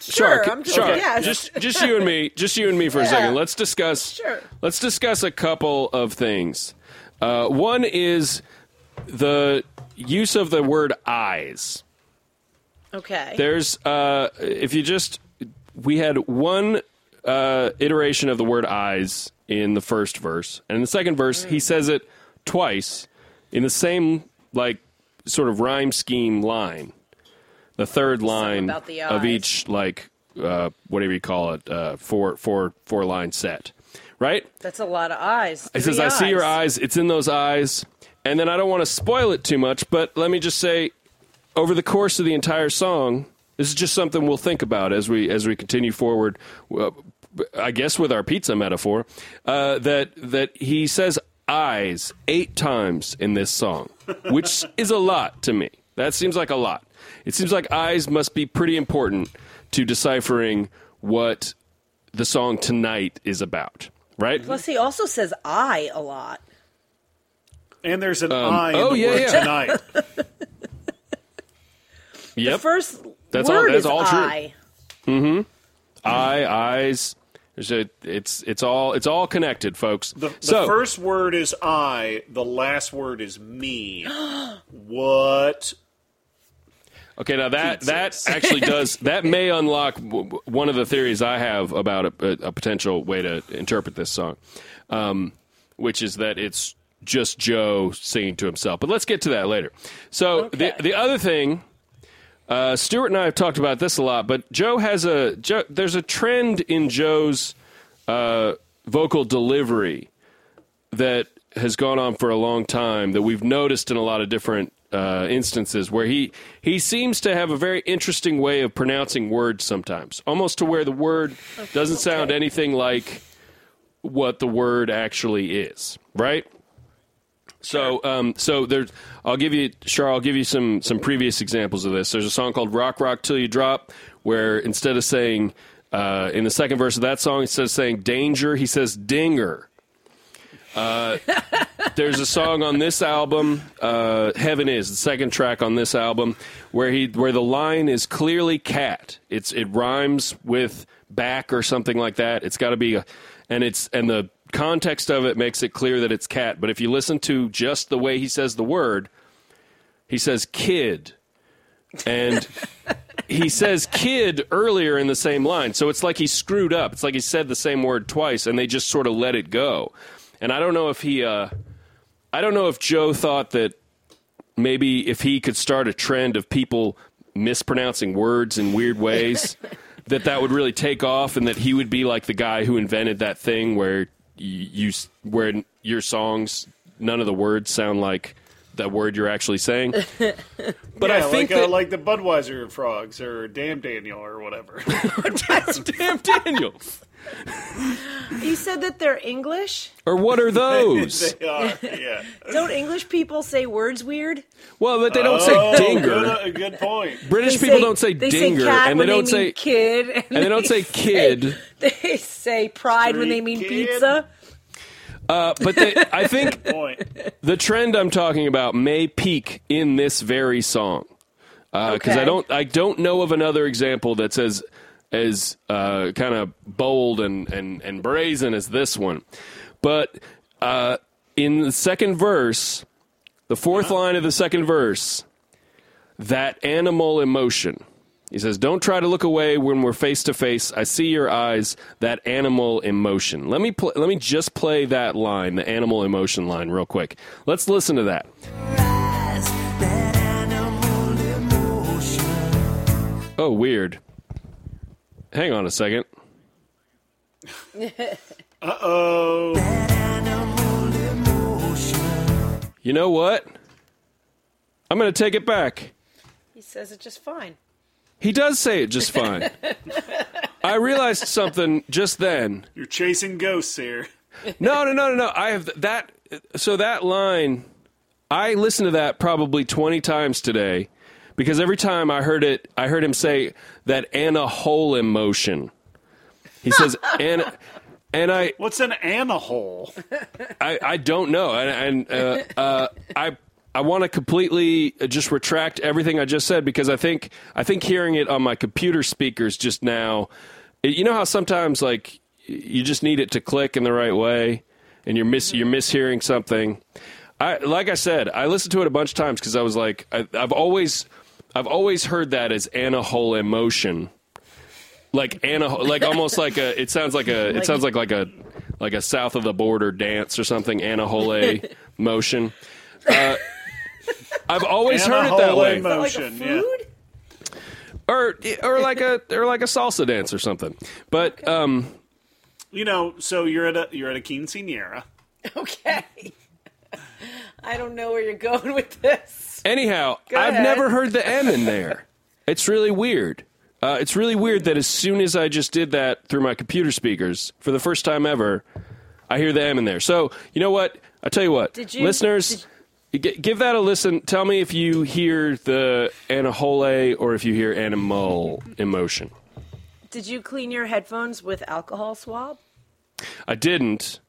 Sure, ca- I'm just sure. yes. Just just you and me, just you and me for a second. Let's discuss. Sure. Let's discuss a couple of things. Uh, one is the use of the word eyes. okay. There's uh, if you just we had one uh, iteration of the word eyes in the first verse, and in the second verse he says it twice in the same like sort of rhyme scheme line. The third line the of each like uh, whatever you call it uh, four four four line set, right? That's a lot of eyes. He says, I see your eyes. It's in those eyes. And then I don't want to spoil it too much, but let me just say over the course of the entire song, this is just something we'll think about as we as we continue forward. uh, I guess with our pizza metaphor, uh, that that he says eyes eight times in this song, which is a lot to me. That seems like a lot. It seems like eyes must be pretty important to deciphering what the song tonight is about, right? Plus, he also says "I" a lot. and there's an um, I in oh, the yeah, word yeah. tonight. Yep. The first That's all- word that's is all true. "I." Mm-hmm. eye, eyes. A, it's it's all it's all connected, folks. The, the so first word is I. The last word is me. what? okay, now that that actually does that may unlock one of the theories I have about a, a, a potential way to interpret this song, um, which is that it's just Joe singing to himself. But let's get to that later. So Okay. the the other thing. Uh, Stuart and I have talked about this a lot, but Joe has a Joe, there's a trend in Joe's uh, vocal delivery that has gone on for a long time that we've noticed in a lot of different uh, instances where he he seems to have a very interesting way of pronouncing words sometimes, almost to where the word doesn't sound anything like what the word actually is, right? So, um, so there's. I'll give you, Char. I'll give you some some previous examples of this. There's a song called "Rock Rock Till You Drop," where instead of saying uh, in the second verse of that song, instead of saying "danger," he says "dinger." Uh, there's a song on this album, uh, "Heaven Is," the second track on this album, where he where the line is clearly "cat." It's it rhymes with back or something like that. It's got to be, a, and it's and the context of it makes it clear that it's cat. But if you listen to just the way he says the word, he says kid, and he says kid earlier in the same line. So it's like he screwed up. It's like he said the same word twice, and they just sort of let it go. And I don't know if he, uh, I don't know if Joe thought that maybe if he could start a trend of people mispronouncing words in weird ways, that that would really take off, and that he would be like the guy who invented that thing where you, you where your songs none of the words sound like that word you're actually saying. But yeah, I think like, uh, like the Budweiser frogs or Damn Daniel or whatever. damn Daniels. You said that they're English. Or what are those? they are, yeah. Don't English people say words weird? well, but they don't Oh, say dinger. Good, uh, good point. British They people say- don't say they dinger, say cat and they when don't mean say kid, and, and they don't say kid. They say pride when they mean kid. pizza. Uh, but they, I think the trend I'm talking about may peak in this very song because I Okay. don't I don't know of another example that as as uh, kind of bold and, and and brazen as this one. But uh, in the second verse, the 4th line of the second verse, that animal emotion. He says, "Don't try to look away when we're face to face. I see your eyes, that animal emotion." Let me pl- let me just play that line, the animal emotion line, real quick. Let's listen to that. Rise, that. Oh, weird. Hang on a second. Uh oh. That animal emotion. You know what? I'm going to take it back. He says it just fine. He does say it just fine. I realized something just then. You're chasing ghosts here. No, no, no, no, no. I have that. So that line, I listened to that probably twenty times today, because every time I heard it, I heard him say that Anna Hole emotion. He says Anna, and I, What's an anahole? I, I don't know, and, and uh, uh, I. I want to completely just retract everything I just said because I think I think hearing it on my computer speakers just now, you know how sometimes like you just need it to click in the right way, and you're miss you're mishearing something. I like I said, I listened to it a bunch of times because I was like, I, I've always I've always heard that as Anna Hole emotion, like Anna, like almost like a. It sounds like a. It sounds like like a like a south of the border dance or something. Anna Hole motion. Uh, I've always heard it that Anahole way, Is that like a Motion, yeah. or or like a or like a salsa dance or something. But um, You know, so you're at a you're at a quinceanera. Okay. I don't know where you're going with this. Anyhow, Go I've ahead. never heard the M in there. It's really weird. Uh, it's really weird that as soon as I just did that through my computer speakers for the first time ever, I hear the M in there. So you know what? I tell you what, Did you- listeners, g- give that a listen. Tell me if you hear the anahole or if you hear animal emotion. Did you clean your headphones with alcohol swab? I didn't.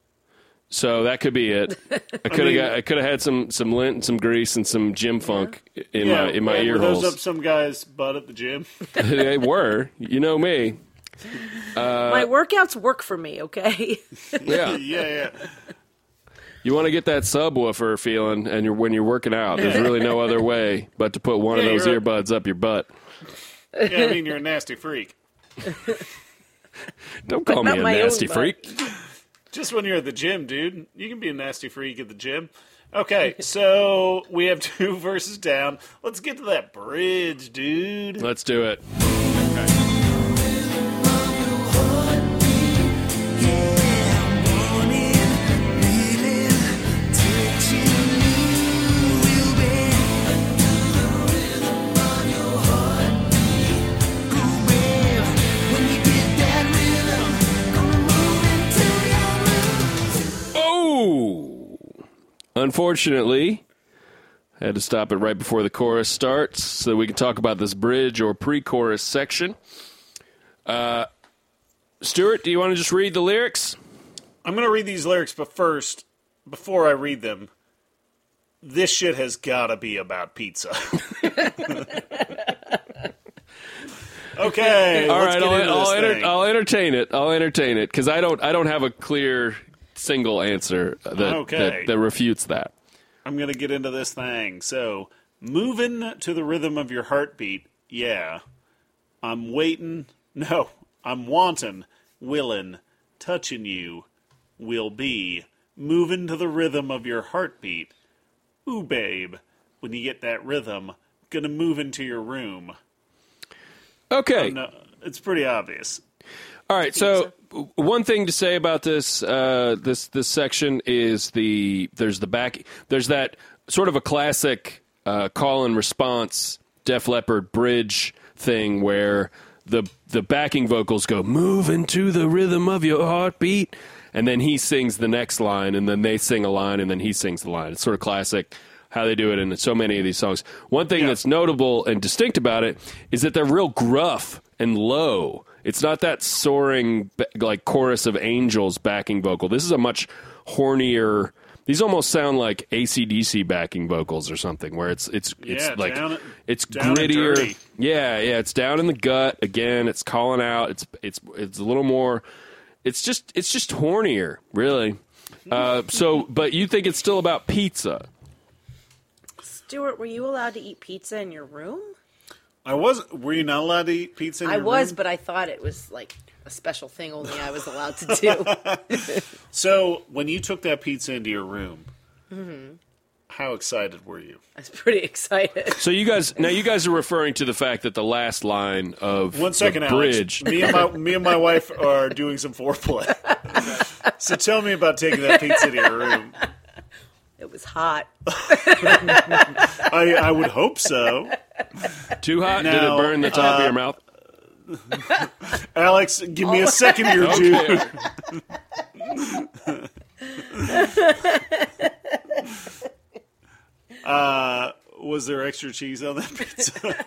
So that could be it. I could have mean- got. I could have had some some lint and some grease and some gym funk in yeah, my in my were ear those holes. up some guy's butt at the gym? they were. You know me. Uh, my workouts work for me, okay? Yeah. yeah, yeah. You want to get that subwoofer feeling, and you're, when you're working out, there's really no other way but to put one Yeah, of those earbuds up your butt. Yeah, I mean you're a nasty freak. Don't call me a my own nasty butt. Just when you're at the gym, dude. You can be a nasty freak at the gym. Okay, so we have two verses down. Let's get to that bridge, dude. Let's do it. Unfortunately, I had to stop it right before the chorus starts so we can talk about this bridge or pre-chorus section. Uh, Stuart, do you want to just read the lyrics? I'm going to read these lyrics, but first, before I read them, this shit has got to be about pizza. okay, All right, I'll, I'll, enter-. I'll entertain it. I'll entertain it because I don't. I don't have a clear single answer that Okay. that, that refutes that. I'm going to get into this thing. So, moving to the rhythm of your heartbeat, yeah. I'm waiting. No, I'm wanting, willing, touching you. Will be moving to the rhythm of your heartbeat. Ooh, babe, when you get that rhythm, gonna move into your room. Okay. No, it's pretty obvious. All right. So one thing to say about this uh, this this section is the there's the back there's that sort of a classic uh, call and response Def Leppard bridge thing where the the backing vocals go move into the rhythm of your heartbeat and then he sings the next line and then they sing a line and then he sings the line. It's sort of classic how they do it in so many of these songs. One thing Yeah. that's notable and distinct about it is that they're real gruff and low. It's not that soaring like chorus of angels backing vocal. This is a much hornier. These almost sound like ACDC backing vocals or something, where it's it's it's Yeah, like down- it's down grittier. Yeah, yeah, it's down in the gut again. It's calling out. It's it's it's a little more. It's just it's just hornier, really. Uh, so, but you think it's still about pizza? Stuart, were you allowed to eat pizza in your room? I was. Were you not allowed to eat pizza? In I your was, room? but I thought it was like a special thing only I was allowed to do. So when you took that pizza into your room, Mm-hmm. how excited were you? I was pretty excited. So you guys now you guys are referring to the fact that the last line of One second, the Alex. bridge. Me and my me and my wife are doing some foreplay. so tell me about taking that pizza to your room. It was hot. I, I would hope so. Too hot? Did it burn the top of your mouth? Alex, give me a second here, dude. Uh, was there extra cheese on that pizza?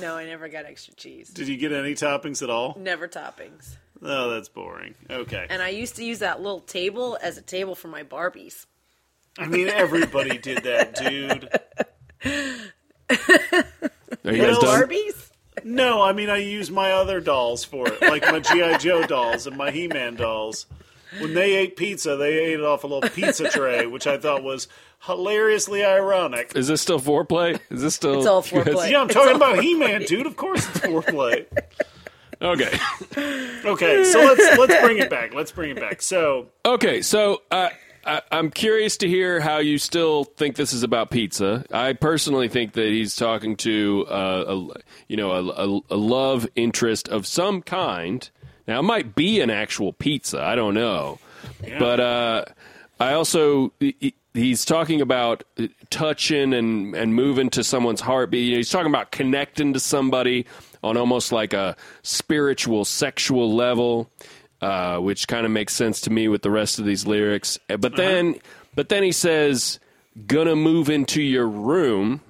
No, I never got extra cheese. Did you get any toppings at all? Never toppings. Oh, that's boring. Okay. And I used to use that little table as a table for my Barbies. I mean, everybody did that, dude. Are you guys Well, done? Barbies? No, I mean, I use my other dolls for it, like my G.I. Joe dolls and my He Man dolls. When they ate pizza, they ate it off a little pizza tray, which I thought was hilariously ironic. Is this still foreplay? Is this still? It's all foreplay. Yeah, I'm talking about He Man, dude. Of course it's foreplay. Okay. Okay, so let's let's bring it back. Let's bring it back. So Okay, so uh, I, I'm curious to hear how you still think this is about pizza. I personally think that he's talking to uh, a you know a, a, a love interest of some kind. Now it might be an actual pizza. I don't know, but uh, I also he- he's talking about touching and and moving to someone's heartbeat. You know, he's talking about connecting to somebody on almost like a spiritual, sexual level uh, which kind of makes sense to me with the rest of these lyrics. Uh, But then, but then he says, "Gonna move into your room,"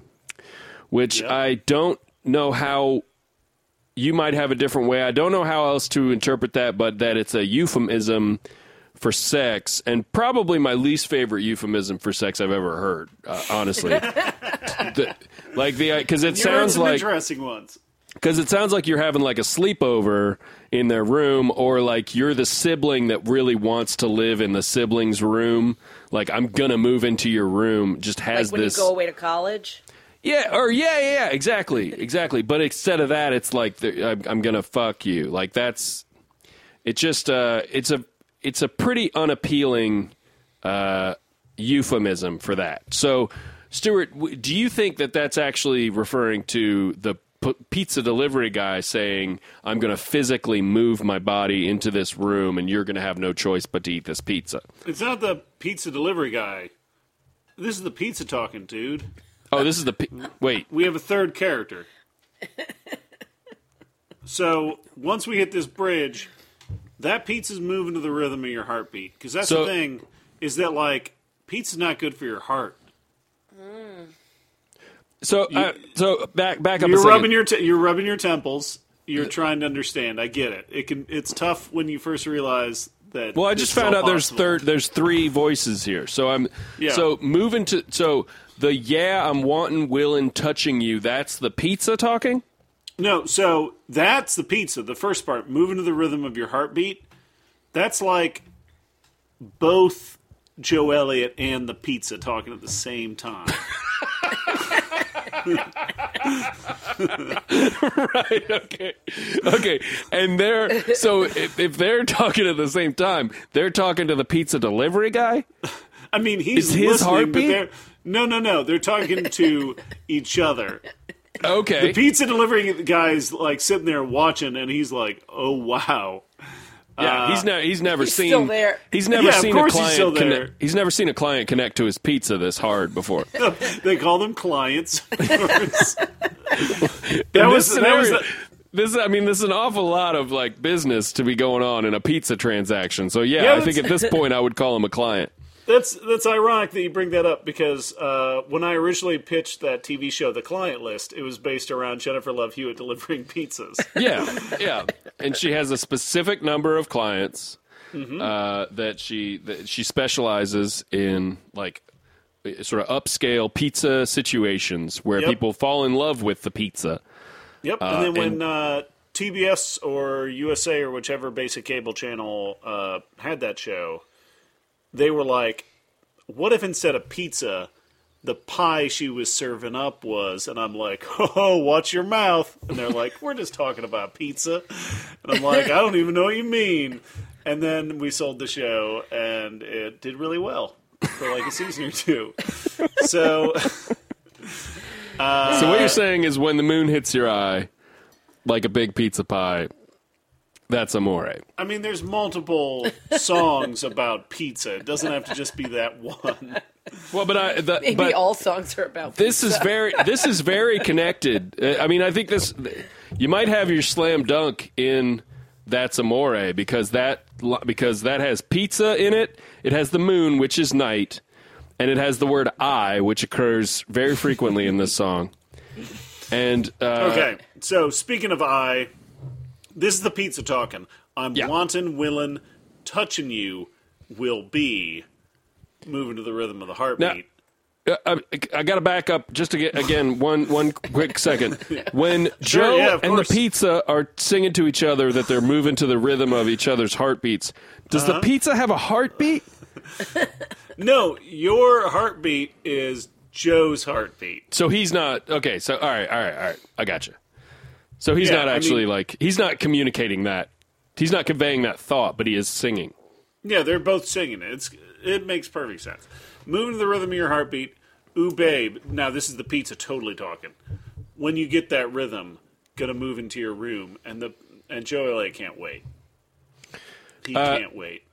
which Yeah. I don't know how. You might have a different way. I don't know how else to interpret that, but that it's a euphemism for sex, and probably my least favorite euphemism for sex I've ever heard. Uh, honestly, The- like the because it you sounds some like interesting ones. Because it sounds like you're having like a sleepover in their room, or like you're the sibling that really wants to live in the sibling's room. Like I'm gonna move into your room. Just Like has when this, you go away to college. yeah, or yeah, yeah, exactly, exactly. But instead of that, it's like the, I'm, I'm gonna fuck you. Like that's it. Just uh, it's a it's a pretty unappealing uh, euphemism for that. So, Stuart, do you think that that's actually referring to the pizza delivery guy saying, "I'm going to physically move my body into this room, and you're going to have no choice but to eat this pizza"? It's not the pizza delivery guy. This is the pizza talking, dude. Oh, this is the pi- wait. We have a third character. so once we hit this bridge, that pizza's moving to the rhythm of your heartbeat. Because that's So- the thing is that like Pizza's not good for your heart. So, uh, so back back up. You're rubbing your te- you're rubbing your temples. You're trying to understand. I get it. It can. It's tough when you first realize that. Well, I just found out there's possible. third. There's three voices here. So I'm. Yeah. So moving to so the yeah I'm wanting, willing, touching you. That's the pizza talking. No, so that's the pizza. The first part, moving to the rhythm of your heartbeat. That's like both Joe Elliott and the pizza talking at the same time. right. Okay. Okay. And they're so if, if they're talking at the same time, they're talking to the pizza delivery guy. I mean, he's Is his listening, heartbeat? but they're no, no, no. They're talking to each other. Okay. The pizza delivery guy's like sitting there watching, and he's like, "Oh wow." Yeah. Uh, he's never. He's never He's seen. still there. He's never Yeah, of seen a course he's client. still there. Connect, he's never seen a client connect to his pizza this hard before. they call them clients. that was this that was the, This, I mean, this is an awful lot of like business to be going on in a pizza transaction. So yeah, Yeah, I think at this point I would call him a client. That's that's ironic that you bring that up because uh, when I originally pitched that TV show, The Client List, it was based around Jennifer Love Hewitt delivering pizzas. Yeah, yeah, and she has a specific number of clients Mm-hmm. uh, that she that she specializes in, like sort of upscale pizza situations where Yep. people fall in love with the pizza. Yep. and then when and- uh, TBS or USA or whichever basic cable channel uh, had that show, they were like, "What if instead of pizza?" The pie she was serving up was, and I'm like, oh, watch your mouth. And they're like, we're just talking about pizza. And I'm like, I don't even know what you mean. And then we sold the show, and it did really well for like a season or two. So, so what you're saying is when the moon hits your eye, like a big pizza pie, that's amore. I mean, there's multiple songs about pizza. It doesn't have to just be that one. Well, but I the, Maybe but all songs are about this is very this is very connected. Uh, I mean, I think this you might have your slam dunk in that's amore because that because that has pizza in it. It has the moon, which is night, and it has the word I, which occurs very frequently in this song. And uh, Okay, so speaking of I, this is the pizza talking. I'm Yeah. wanting, willing, touching you will be moving to the rhythm of the heartbeat. Uh, I, I got to back up just to get again one one quick second. When Sure, Joe yeah, and the pizza are singing to each other that they're moving to the rhythm of each other's heartbeats, does Uh-huh. the pizza have a heartbeat? No, your heartbeat is Joe's heartbeat. So he's not okay. So all right, all right, all right. I got you. So he's Yeah, not I actually mean- like he's not communicating that. He's not conveying that thought, but he is singing. Yeah, they're both singing it. It's it makes perfect sense. Moving to the rhythm of your heartbeat. Ooh, babe. Now this is the pizza totally talking. When you get that rhythm, gonna move into your room, and the and Joe Elliott can't wait. He Uh, can't wait.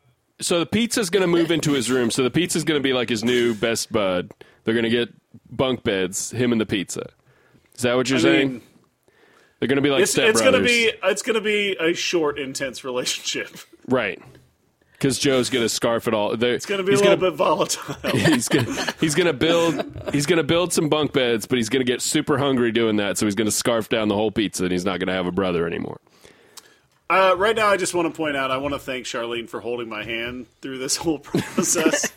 So the pizza's going to move into his room. So the pizza's going to be like his new best bud. They're going to get bunk beds, him and the pizza. Is that what you're I saying? mean, They're going to be like it's, it's gonna be it's gonna be a short, intense relationship. right? Because Joe's going to scarf it all. They're, It's gonna be a little gonna, bit volatile. He's gonna he's gonna build he's gonna build some bunk beds, but he's gonna get super hungry doing that. So he's gonna scarf down the whole pizza, and he's not gonna have a brother anymore. Uh, right now, I just want to point out I want to thank Charlene for holding my hand through this whole process.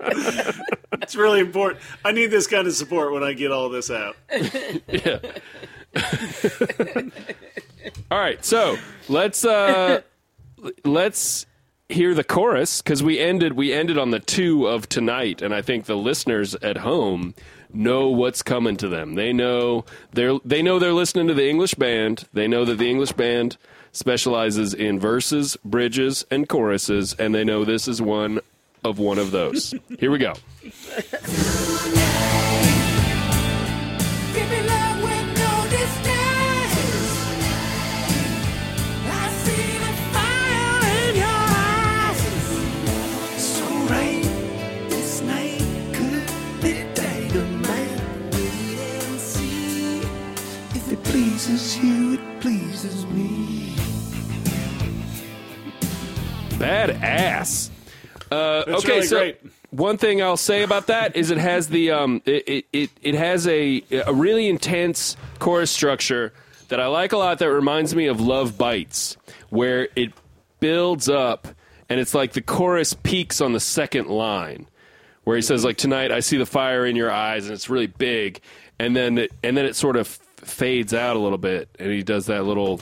it's really important. I need this kind of support when I get all this out. Yeah. All right, so let's uh let's hear the chorus because we ended we ended on the two of tonight, and I think the listeners at home know what's coming to them. They know they're they know they're listening to the English band. They know that the English band specializes in verses, bridges, and choruses, and they know this is one of one of those. Here we go. Give me love with no distance. I see the fire in your eyes. So right, this night could be dynamite. Wait and see. If it pleases you, it pleases me. Badass. Uh, okay, really so great. one thing I'll say about that is it has the um, it, it, it, it has a a really intense chorus structure that I like a lot. That reminds me of Love Bites, where it builds up and it's like the chorus peaks on the second line, where he says like tonight I see the fire in your eyes and it's really big, and then it, and then it sort of fades out a little bit, and he does that little.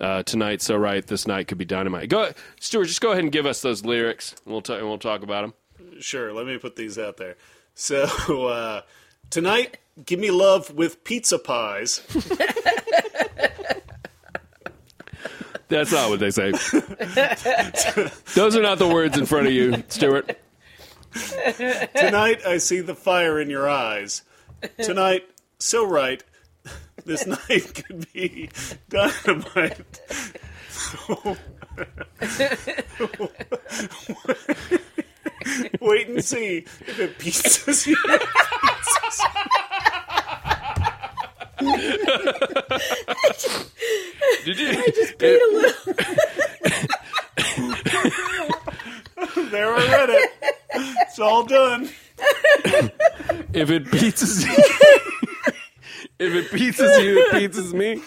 Uh, tonight, so right. This night could be dynamite. Go, Stuart. Just go ahead and give us those lyrics. And we'll talk. We'll talk about them. Sure, let me put these out there. So uh, tonight, give me love with pizza pies. That's not what they say. Those are not the words in front of you, Stuart. Tonight, I see the fire in your eyes. Tonight, so right. This knife could be dynamite. Wait and see if it pizzas you. Did you? I Just do it? There, I read it. It's all done. if it pizzas you, if it pizzas you, it pizzas me.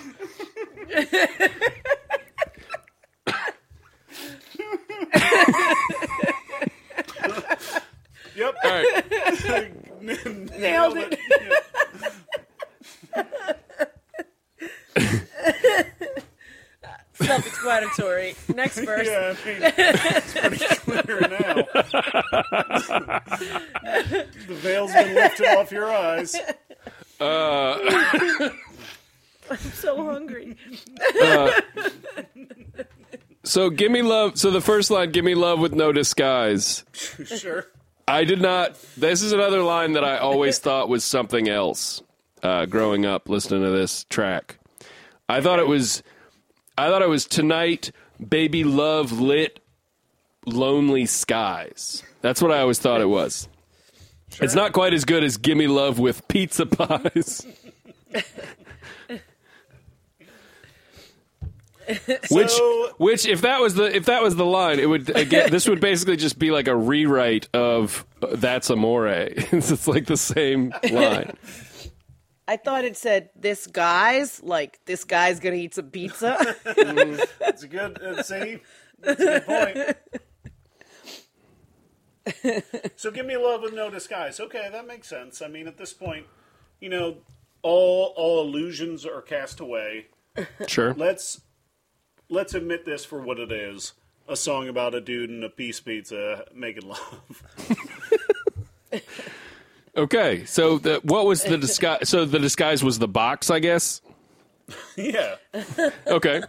Yep. All right. Nailed it. Self-explanatory. Next verse. Yeah, I mean, it's pretty clear now. the veil's been lifted off your eyes. So hungry. So give me love. So the first line, give me love with no disguise. Sure. I did not. This is another line that I always thought was something else. Uh, growing up, listening to this track, I thought it was. I thought it was tonight, baby love lit, lonely skies. That's what I always thought it was. It's not quite as good as gimme love with pizza pies. which, So- which, if that was the if that was the line, it would again. this would basically just be like a rewrite of uh, "That's Amore." it's like the same line. I thought it said this guy's like this guy's gonna eat some pizza. It's a good. Uh, see, that's a good point. So give me love with no disguise. Okay, that makes sense. I mean, at this point, you know, all all illusions are cast away. Sure. Let's let's admit this for what it is: a song about a dude and a piece pizza making love. Okay. So the, what was the disguise? So the disguise was the box, I guess. yeah, Okay.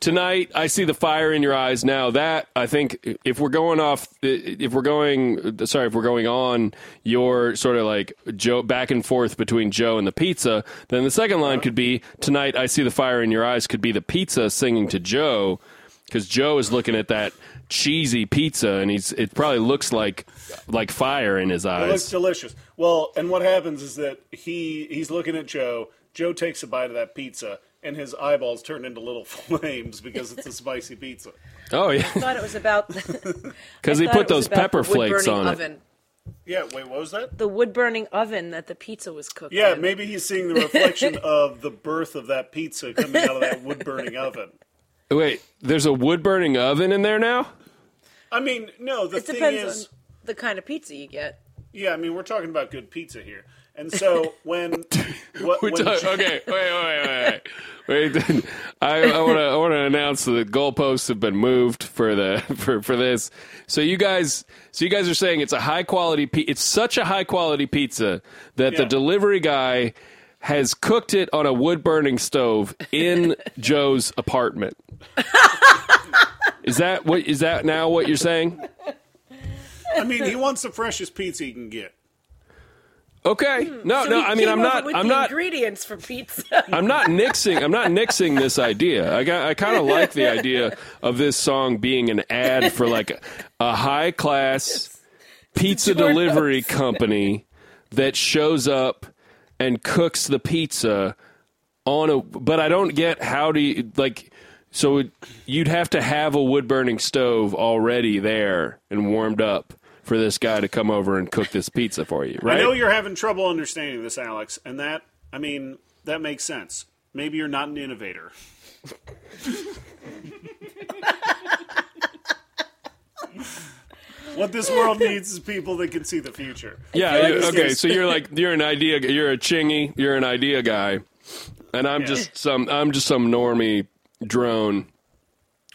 Tonight, I see the fire in your eyes. Now that I think, if we're going off, if we're going, sorry, if we're going on your sort of like Joe back and forth between Joe and the pizza, then the second line could be tonight. I see the fire in your eyes. Could be the pizza singing to Joe, because Joe is looking at that cheesy pizza, and he's it probably looks like like fire in his eyes. it looks delicious. Well, and what happens is that he he's looking at Joe. Joe takes a bite of that pizza, and his eyeballs turn into little flames because it's a spicy pizza. Oh yeah, I thought it was about because he put those pepper flakes burning on it. oven. Yeah, wait, what was that? The wood burning oven that the pizza was cooked Yeah, in. maybe he's seeing the reflection of the birth of that pizza coming out of that wood burning oven. Wait, there's a wood burning oven in there now. I mean, no, the It thing depends is, on the kind of pizza you get. yeah, I mean, we're talking about good pizza here. And so when, what, when talk- okay, wait, wait, wait, wait. I, I want to, I want to announce that the goalposts have been moved for the for for this. So you guys, so you guys are saying it's a high quality. It's such a high quality pizza that the delivery guy has cooked it on a wood burning stove in Joe's apartment. Is that what? Is that now what you're saying? I mean, he wants the freshest pizza he can get. Okay. Hmm. No, So no. I mean, I'm not. I'm not. ingredients for pizza. I'm not nixing. I'm not nixing this idea. I got. I kind of like the idea of this song being an ad for like a, a high class pizza delivery company that shows up and cooks the pizza on a. But I don't get how do you like. So it, you'd have to have a wood burning stove already there and warmed up for this guy to come over and cook this pizza for you, right? I know you're having trouble understanding this, Alex, and that, I mean, that makes sense. Maybe you're not an innovator. what this world needs is people that can see the future. yeah. like you- okay. So you're like you're an idea. You're a chingy. You're an idea guy, and I'm Yeah. just some. I'm just some normie drone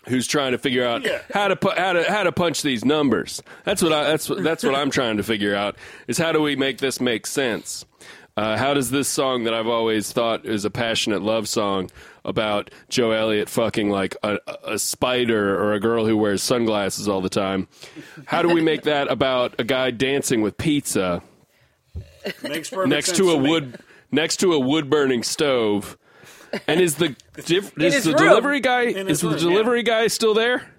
who's trying to figure out Yeah. how to put how to how to punch these numbers. That's what I that's that's what I'm trying to figure out is how do we make this make sense? Uh, how does this song that I've always thought is a passionate love song about Joe Elliott fucking like a, a spider or a girl who wears sunglasses all the time? How do we make that about a guy dancing with pizza next to a wood next to a wood burning stove? And is the diff, is his the room. delivery guy In his is the room, yeah. delivery guy still there?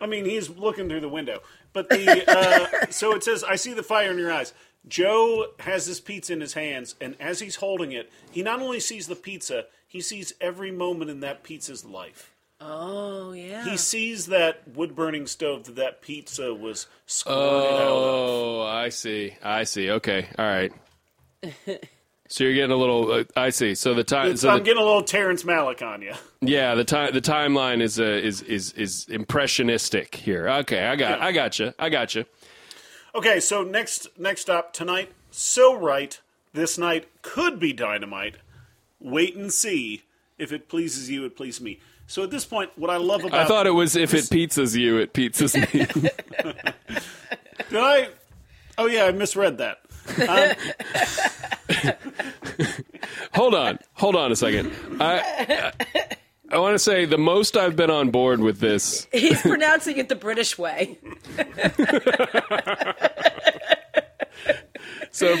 I mean, he's looking through the window. But the uh, so it says, "I see the fire in your eyes." Joe has this pizza in his hands, and as he's holding it, he not only sees the pizza, he sees every moment in that pizza's life. Oh yeah. He sees that wood burning stove that that pizza was squirted out of. Oh, I see. I see. Okay. All right. So you're getting a little. Uh, I see. So the time. So I'm the, getting a little Terrence Malick on you. yeah, the time. The timeline is uh, is is is impressionistic here. Okay, I got. I got you. I got you. Okay, so next next up tonight, so right, this night could be dynamite. Wait and see. If it pleases you, it pleases me. So at this point, what I love about I thought it was if it pizzas you, it pizzas me. did I? Oh yeah, I misread that. Um, hold on. Hold on a second. I. I, I want to say the most I've been on board with this He's pronouncing it the British way. So,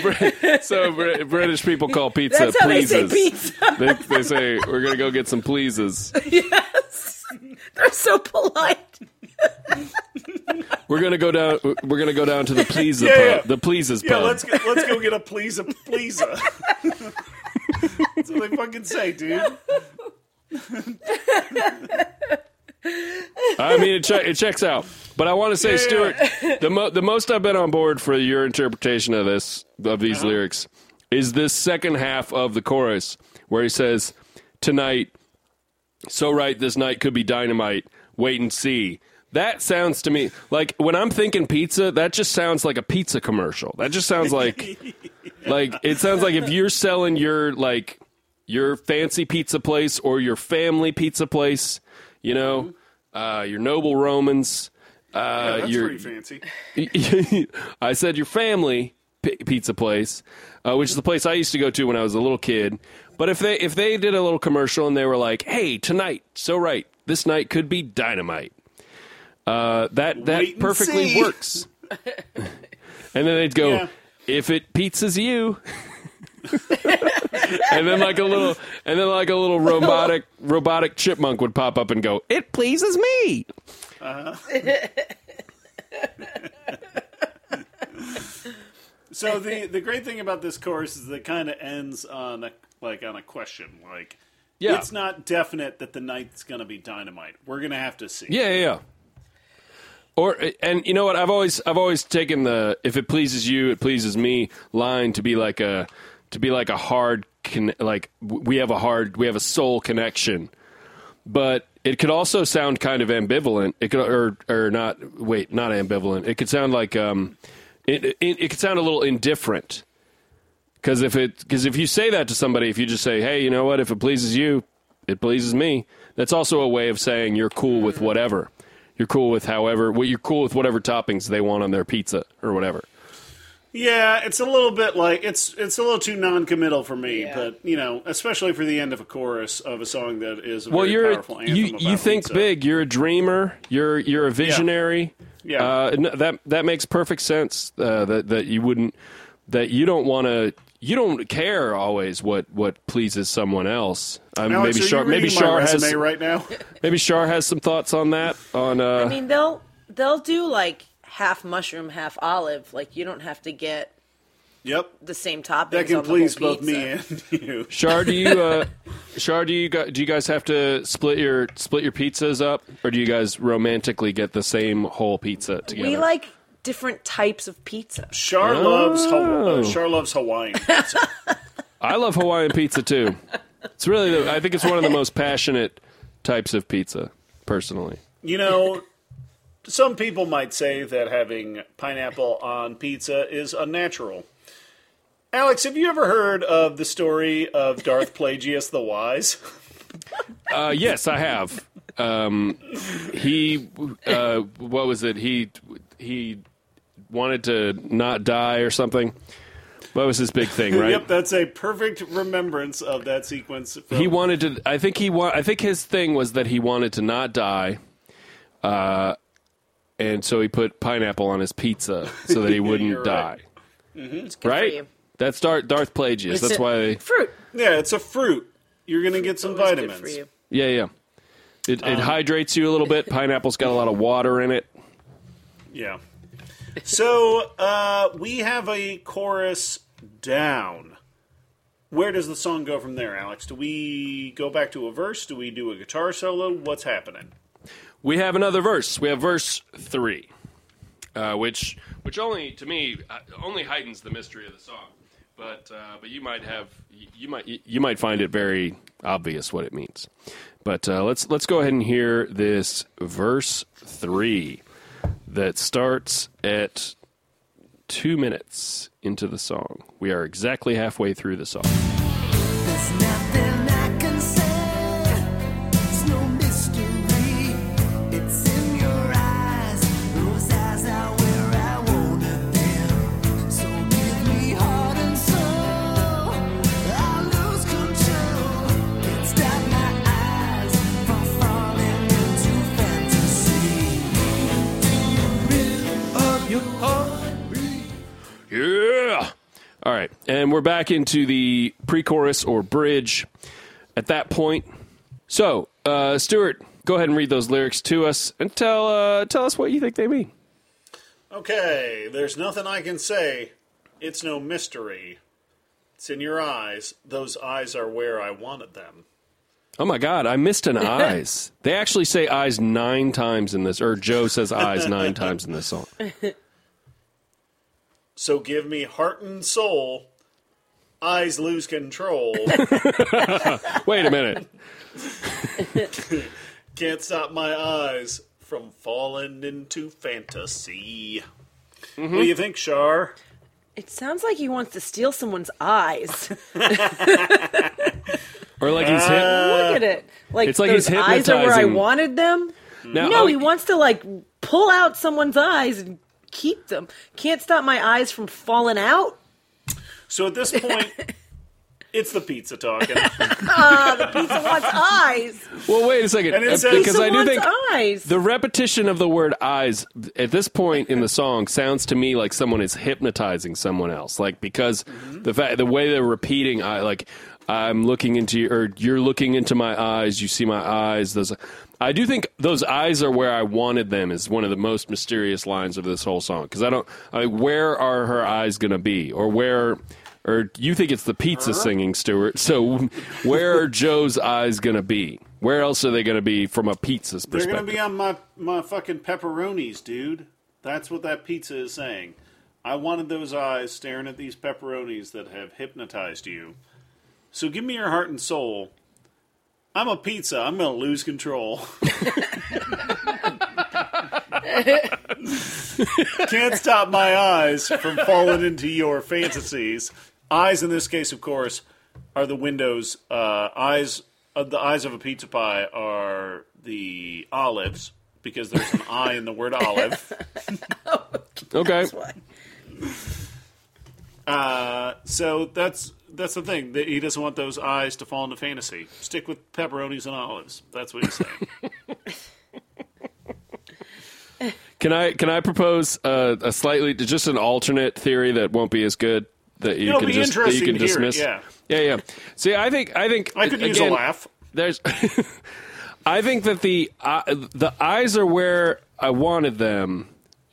so British people call pizza That's how they say pleases. pizza. They, they say we're gonna go get some pleases. yes. They're so polite. We're gonna go down. We're gonna go down to the pleases Yeah, yeah. The pleases Yeah, pub. let's go, let's go get a please a please. That's what they fucking say, dude. I mean, it, che- it checks out. But I want to say, Yeah, Stuart, the mo- the most I've been on board for your interpretation of this of these Uh-huh. lyrics is this second half of the chorus where he says, "Tonight, so right, this night could be dynamite. Wait and see." That sounds to me like when I'm thinking pizza, that just sounds like a pizza commercial. That just sounds like like it sounds like if you're selling your like your fancy pizza place or your family pizza place, you know, uh, your Noble Roman's. Uh, Yeah, that's your, pretty fancy. I said your family p- pizza place, uh, which is the place I used to go to when I was a little kid. But if they if they did a little commercial and they were like, "Hey, tonight, so right, this night could be dynamite," uh, that that Wait perfectly works. and then they'd go, Yeah. "If it pizzas you." and then like a little and then like a little robotic robotic chipmunk would pop up and go, "It pleases me." So the the great thing about this course is that it kind of ends on a like on a question. Like, Yeah. it's not definite that the night's going to be dynamite. We're going to have to see. Yeah, yeah, yeah. Or and you know what? I've always I've always taken the if it pleases you, it pleases me line to be like a to be like a hard con- like we have a hard we have a soul connection. But it could also sound kind of ambivalent. It could or or not wait, not ambivalent. It could sound like um it it, it could sound a little indifferent. Cuz if it cuz if you say that to somebody, if you just say, "Hey, you know what? If it pleases you, it pleases me." That's also a way of saying you're cool with whatever. You're cool with however, well, you're cool with whatever toppings they want on their pizza or whatever. Yeah, it's a little bit like it's it's a little too non-committal for me, Yeah. but you know, especially for the end of a chorus of a song that is a Well, very you're powerful anthem you about you think pizza. big. You're a dreamer. You're you're a visionary. Yeah. Uh, that that makes perfect sense. Uh, that that you wouldn't that you don't want to. You don't care always what, what pleases someone else. Um, Alex, maybe are Shar, maybe reading Shar my has right now. maybe Shar has some thoughts on that. On uh, I mean, they'll they'll do like half mushroom, half olive. Like you don't have to get yep, the same toppings. that can on the please whole both me and you. Shar, do you uh, Shar, do you guys, do you guys have to split your split your pizzas up, or do you guys romantically get the same whole pizza together? We like different types of pizza. Char loves Oh. Haw- uh, Char loves Hawaiian pizza. I love Hawaiian pizza too. It's really, the, I think it's one of the most passionate types of pizza, personally. you know, some people might say that having pineapple on pizza is unnatural. Alex, have you ever heard of the story of Darth Plagueis the Wise? Uh, yes, I have. Um, he, uh, what was it? He he wanted to not die or something. What was his big thing, right? Yep, that's a perfect remembrance of that sequence. From, He wanted to. I think he wa- I think his thing was that he wanted to not die, uh, and so he put pineapple on his pizza so that he wouldn't You're die. right. It's good Right? for you. That's Darth, Darth Plagueis. It's That's a- why. They, fruit. Yeah, it's a fruit. You're going to get some Always good vitamins. for you. yeah, yeah. It, Um, it hydrates you a little bit. Pineapple's got a lot of water in it. Yeah. So uh, we have a chorus down. Where does the song go from there, Alex? Do we go back to a verse? Do we do a guitar solo? What's happening? We have another verse. We have verse three, uh, which which only to me uh, only heightens the mystery of the song. But uh, but you might have you might you might find it very obvious what it means. But uh, let's let's go ahead and hear this verse three that starts at two minutes into the song. We are exactly halfway through the song. All right, and we're back into the pre-chorus or bridge. At that point, so uh, Stuart, go ahead and read those lyrics to us and tell uh, tell us what you think they mean. Okay, there's nothing I can say. It's no mystery. It's in your eyes. Those eyes are where I wanted them. Oh my God, I missed an eyes. They actually say eyes nine times in this, or Joe says eyes nine times in this song. So give me heart and soul. Eyes lose control. Wait a minute. Can't stop my eyes from falling into fantasy. What do you think, Shar? It sounds like he wants to steal someone's eyes. Or like he's uh, hit. Look at it. Like, It's like those he's eyes are where I hypnotizing- wanted them. Now, No, he wants to like pull out someone's eyes and keep them. Can't stop my eyes from falling out. So at this point, it's the pizza talking. Ah, the pizza wants eyes. Well, wait a second, And it uh, says- because I do wants think eyes. The repetition of the word eyes at this point in the song sounds to me like someone is hypnotizing someone else. Like because the fact the way they're repeating I like I'm looking into your or you're looking into my eyes, you see my eyes, those I do think those eyes are where I wanted them is one of the most mysterious lines of this whole song because I don't I where are her eyes going to be or where or you think it's the pizza singing Stuart. So where are Joe's eyes going to be? Where else are they going to be from a pizza's perspective? They're going to be on my, my fucking pepperonis, dude. That's what that pizza is saying. I wanted those eyes staring at these pepperonis that have hypnotized you. So give me your heart and soul. I'm a pizza. I'm going to lose control. Can't stop my eyes from falling into your fantasies. Eyes, in this case, of course, are the windows. Uh, eyes, uh, the eyes of a pizza pie are the olives because there's an I in the word olive. Okay. Why? Uh, so that's that's the thing. He doesn't want those eyes to fall into fantasy. Stick with pepperonis and olives. That's what he's saying. Can I can I propose uh, a slightly just an alternate theory that won't be as good that you It'll can be just that you can to hear it, dismiss? yeah. yeah, yeah. See, I think I think I could use a laugh. There's, I think that the uh, the eyes are where I wanted them.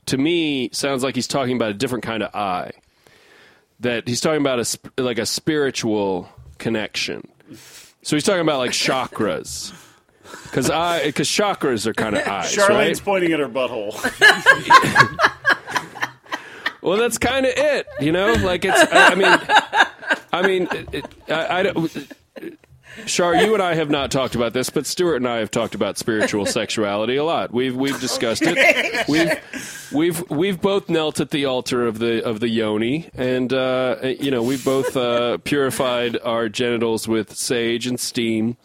To me, sounds like he's talking about a different kind of eye. That he's talking about a like a spiritual connection. So he's talking about like chakras. Because I, because chakras are kind of eyes, Charlene's right? pointing at her butthole. Well, that's kind of it, you know. Like it's. I, I mean, I mean, it, it, I, I don't. Shar, you and I have not talked about this, but Stuart and I have talked about spiritual sexuality a lot. We've we've discussed it. We've we've we've both knelt at the altar of the of the yoni, and uh, you know we've both uh, purified our genitals with sage and steam,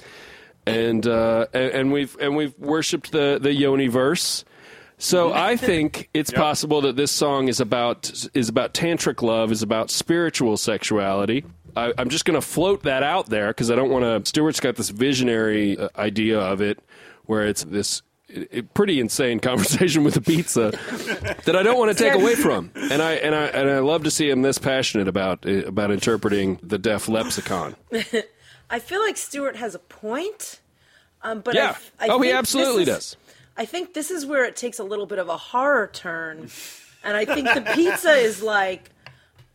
and uh, and, and we've and we've worshipped the the yoni verse. So I think it's possible that this song is about is about tantric love, is about spiritual sexuality. I, I'm just going to float that out there because I don't want to. Stuart's got this visionary uh, idea of it, where it's this i- i- pretty insane conversation with a pizza that I don't want to take away from. And I and I and I love to see him this passionate about uh, about interpreting the deaf lexicon. I feel like Stuart has a point, um, but I Yeah. f- I oh, he absolutely this does. I think this is where it takes a little bit of a horror turn, and I think the pizza is like,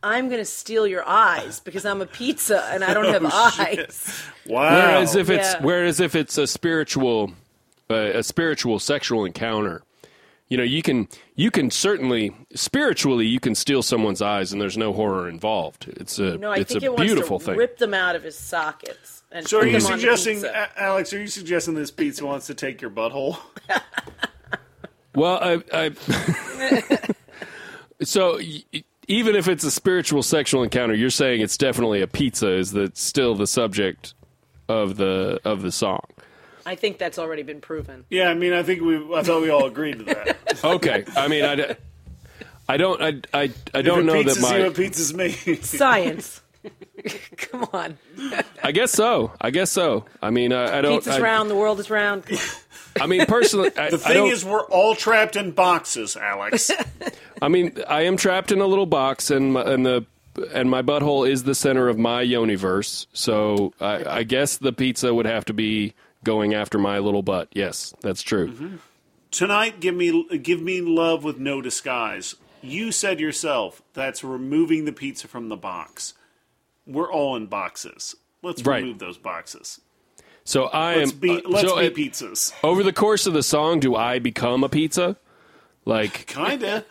I'm going to steal your eyes because I'm a pizza and I don't have eyes. Wow. Whereas if it's Yeah. whereas if it's a spiritual uh, a spiritual sexual encounter, you know, you can you can certainly spiritually you can steal someone's eyes and there's no horror involved. It's a No, I it's think a it wants beautiful to thing. rip them out of his sockets. And so are you them on the suggesting, Alex? Are you suggesting this pizza wants to take your butthole? Well, I, I so y- even if it's a spiritual sexual encounter, you're saying it's definitely a pizza is that still the subject of the of the song. I think that's already been proven. Yeah, I mean, I think we. I thought we all agreed to that. Okay, I mean, I don't, I, I, I don't know that my. you, pizza's me. Science. Come on. I guess so. I guess so. I mean, I, I don't. Pizza's I, round, the world is round. I mean, personally, I, The thing don't- is, we're all trapped in boxes, Alex. I mean, I am trapped in a little box, and my, and the and my butthole is the center of my yoniverse. So I, I guess the pizza would have to be going after my little butt. Yes, that's true. Mm-hmm. Tonight, give me give me love with no disguise. You said yourself that's removing the pizza from the box. We're all in boxes. Let's Right. remove those boxes. So I Let's am. be uh, let's so be it- pizzas. over the course of the song, do I become a pizza? Like Kinda.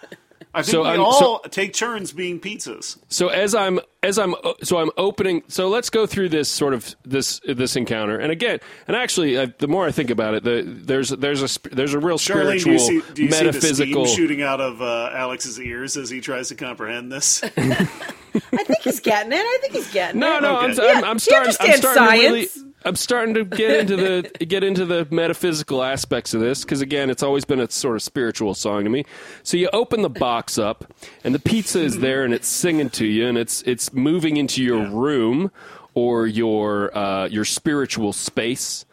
I think So we I'm- all take turns being pizzas. So as I'm as I'm so I'm opening. So let's go through this sort of this this encounter. And again, and actually, uh, the more I think about it, the, there's there's a there's a real Charlene, spiritual, do you see, do you metaphysical. see the shooting out of uh, Alex's ears as he tries to comprehend this? I think he's getting it. I think he's getting no, it. no, I'm, Okay. I'm, Yeah, I'm he starting. I'm understands starting to really. I'm starting to get into the get into the metaphysical aspects of this because again, it's always been a sort of spiritual song to me. So you open the box up, and the pizza is there, and it's singing to you, and it's it's moving into your Yeah. room or your uh, your spiritual space.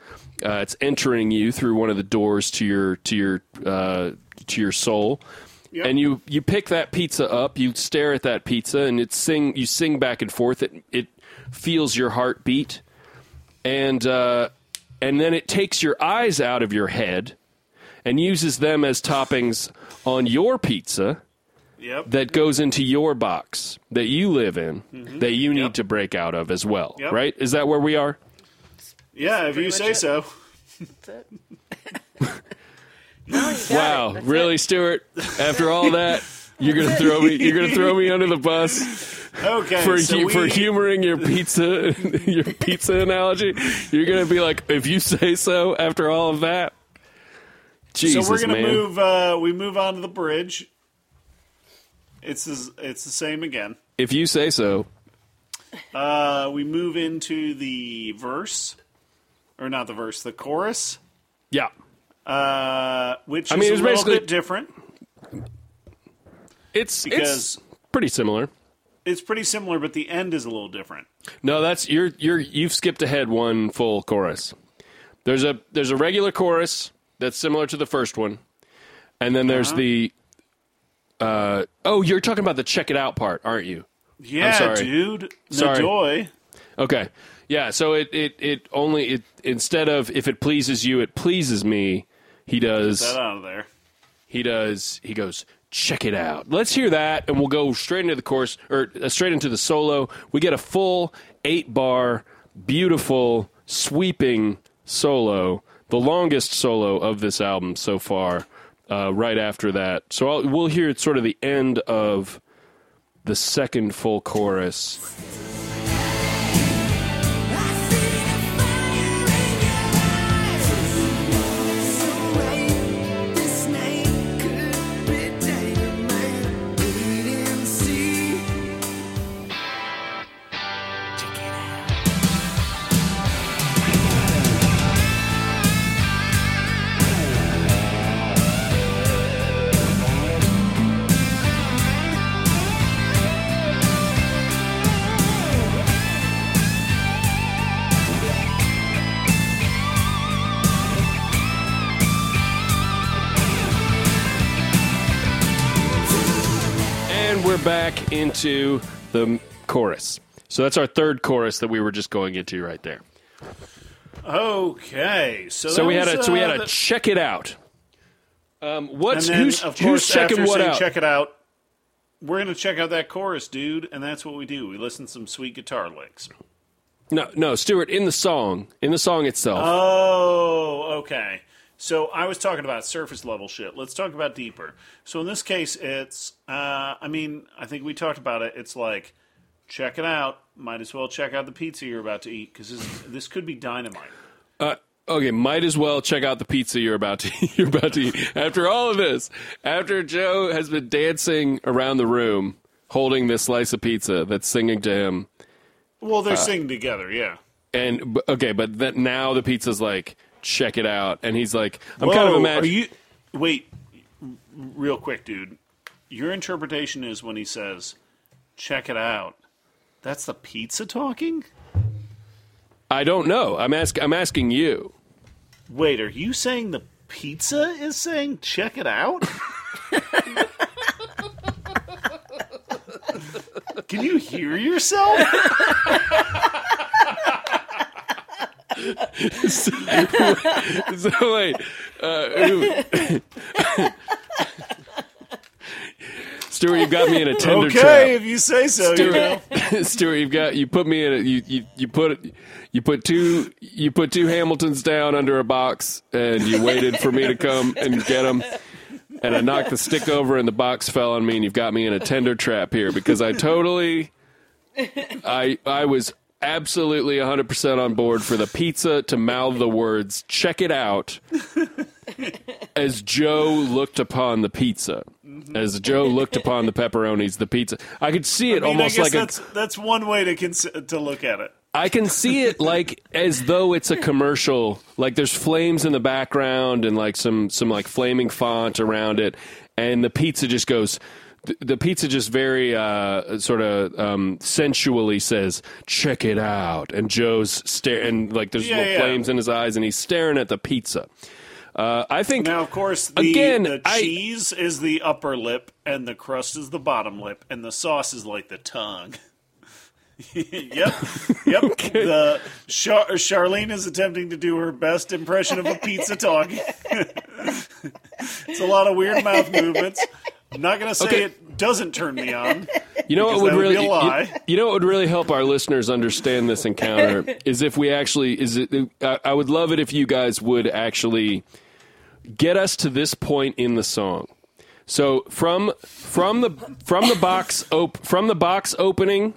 Uh, it's entering you through one of the doors to your to your uh, to your soul. Yep. And you, you pick that pizza up, you stare at that pizza, and it sing you sing back and forth. It it feels your heartbeat, and uh, and then it takes your eyes out of your head, and uses them as toppings on your pizza yep. that goes into your box that you live in that you need Mm-hmm. Yep. to break out of as well. Yep. Right? Is that where we are? yeah, if you say it. so. That's. No, it. Wow, That's really, it. Stuart? After all that, you're gonna throw me. You're gonna throw me under the bus. Okay, for so hu- we, for humoring your pizza your pizza analogy. You're gonna be like, if you say so. After all of that, Jesus, so we're gonna man. move. Uh, we move on to the bridge. It's the, it's the same again. If you say so, Uh, we move into the verse, or not the verse, the chorus, yeah. uh, which I mean, is it's a little bit different. It's Because- it's pretty similar. It's pretty similar, but the end is a little different. No, that's you're you're you've skipped ahead one full chorus. There's a there's a regular chorus that's similar to the first one, and then there's Uh-huh. the. Uh, oh, you're talking about the check it out part, aren't you? Yeah, sorry. dude. No Sorry. joy. Okay. Yeah, so it, it, it only it instead of if it pleases you, it pleases me, he does That out of there. he does he goes, check it out. Let's hear that and we'll go straight into the course or uh, straight into the solo. We get a full 8 bar beautiful sweeping solo, the longest solo of this album so far. Uh, right after that, so I'll, we'll hear sort of the end of the second full chorus. Into the chorus. So that's our third chorus that we were just going into right there. Okay, so So we had was, a so we had uh, a check it out. Um, what's then, who's, of who's checking what out? check it out, we're gonna check out that chorus, dude, and that's what we do. We listen to some sweet guitar licks. No, no, Stuart. In the song, in the song itself. Oh, okay. So I was talking about surface level shit. Let's talk about deeper. So in this case, it's. Uh, I mean, I think we talked about it. It's like, check it out. Might as well check out the pizza you're about to eat because this, this could be dynamite. Uh, okay, might as well check out the pizza you're about to you're about to eat. After all of this, after Joe has been dancing around the room holding this slice of pizza that's singing to him, Well, Uh, they're singing together, yeah. and okay, but that now the pizza's like check it out, and he's like, I'm Whoa, kind of imagining. you? Wait, real quick, dude. Your interpretation is when he says, "Check it out." That's the pizza talking. I don't know. I'm ask I'm asking you. Wait, are you saying the pizza is saying check it out? Can you hear yourself? so wait, uh, Stuart, you've got me in a tender okay, trap. if you say so. You know. Stuart, Stuart, you've got you put me in a you, you you put you put two you put two Hamiltons down under a box and you waited for me to come and get them. And I knocked the stick over and the box fell on me and you've got me in a tender trap here because I totally I I was absolutely 100% on board for the pizza to mouth the words check it out as Joe looked upon the pizza. Mm-hmm. As Joe looked upon the pepperonis, the pizza. I could see it I mean, almost I guess like a that's that's one way to cons- to look at it. I can see it like as though it's a commercial. Like there's flames in the background and like some some like flaming font around it, and the pizza just goes. Th- The pizza just very uh, sort of um, sensually says, "Check it out," and Joe's stare and like there's Yeah, little yeah. flames in his eyes, and he's staring at the pizza. Uh, I think Now, of course, the, Again, the I- cheese is the upper lip, and the crust is the bottom lip, and the sauce is like the tongue. yep, yep. The Char- Charlene is attempting to do her best impression of a pizza talking. it's a lot of weird mouth movements. I'm not going to say Okay. it doesn't turn me on. You know what would that would really be a you- lie. You, know what would really help our listeners understand this encounter is if we actually is it I, I would love it if you guys would actually get us to this point in the song. So from from the from the box op, from the box opening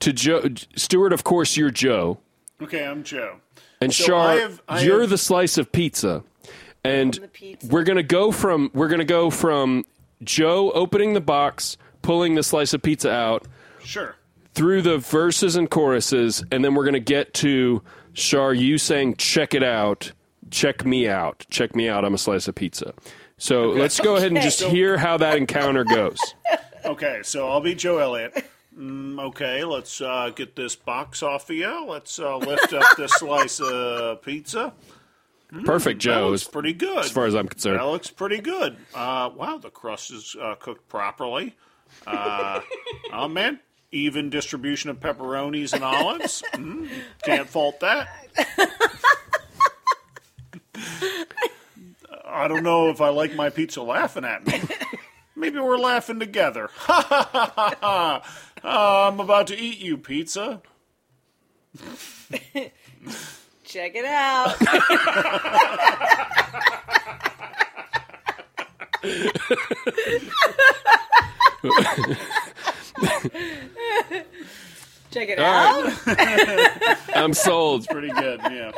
to Joe Stuart of course you're Joe Okay, I'm Joe. and So Char I have- I you're have- the slice of pizza and pizza. we're gonna go from we're gonna go from Joe opening the box pulling the slice of pizza out Sure. through the verses and choruses, and then we're going to get to Shar, you saying, check it out, check me out, check me out, I'm a slice of pizza. So let's go ahead and just hear how that encounter goes. Okay, so I'll be Joe Elliott. Mm, okay, let's uh, get this box off of you. Let's uh, lift up this slice of pizza. Perfect, That Joe, looks as, pretty good. as far as I'm concerned. that looks pretty good. Uh, wow, the crust is uh, cooked properly. Uh, oh man, even distribution of pepperonis and olives. Mm, can't fault that. I don't know if I like my pizza laughing at me. Maybe we're laughing together. Ha ha ha ha ha! Uh, I'm about to eat you, pizza. Check it out. Check it All out. right. I'm sold. It's pretty good, yeah.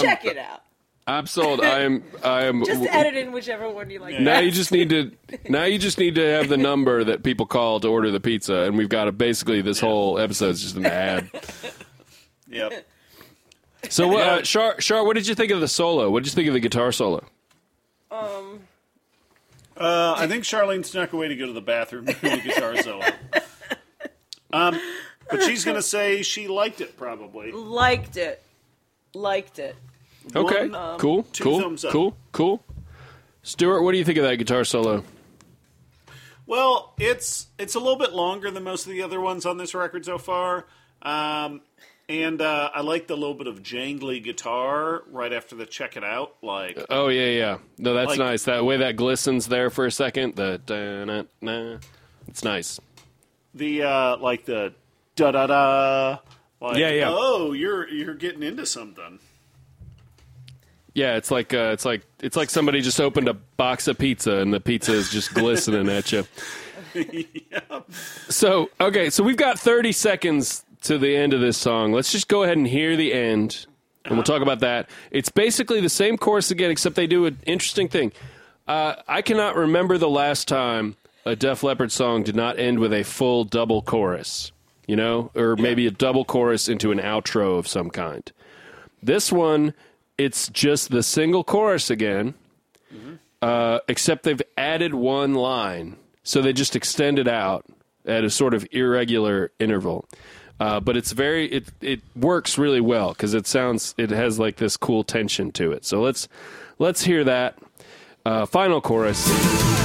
Check it out. I'm sold. I am. I am. Just edit in whichever one you like. Now you just need to. Now you just need to have the number that people call to order the pizza, and we've got a, basically this whole episode is just an ad. Yep. So, what, uh, Shar, Shar, what did you think of the solo? What did you think of the guitar solo? Uh, I think Charlene snuck away to go to the bathroom during the guitar solo. Um, but she's going to say she liked it, probably. Liked it. Liked it. Okay, One, cool, two cool, thumbs up. cool, cool. Stuart, what do you think of that guitar solo? Well, it's it's a little bit longer than most of the other ones on this record so far, um, and uh, I like the little bit of jangly guitar right after the check it out. Like, Oh yeah, yeah. No, that's Like- nice. That way that glistens there for a second. The da-na-na. it's nice. the uh, like the da da da. Like, Yeah, yeah. Oh, you're you're getting into something. Yeah, it's like uh, it's like it's like somebody just opened a box of pizza and the pizza is just glistening at you. yep. So okay, so we've got thirty seconds to the end of this song. Let's just go ahead and hear the end, and we'll talk about that. It's basically the same chorus again, except they do an interesting thing. Uh, I cannot remember the last time a Def Leppard song did not end with a full double chorus. You know, or maybe a double chorus into an outro of some kind. This one, it's just the single chorus again, uh, except they've added one line. So they just extend it out at a sort of irregular interval. Uh, but it's very it it works really well because it sounds it has like this cool tension to it. So let's let's hear that uh, final chorus.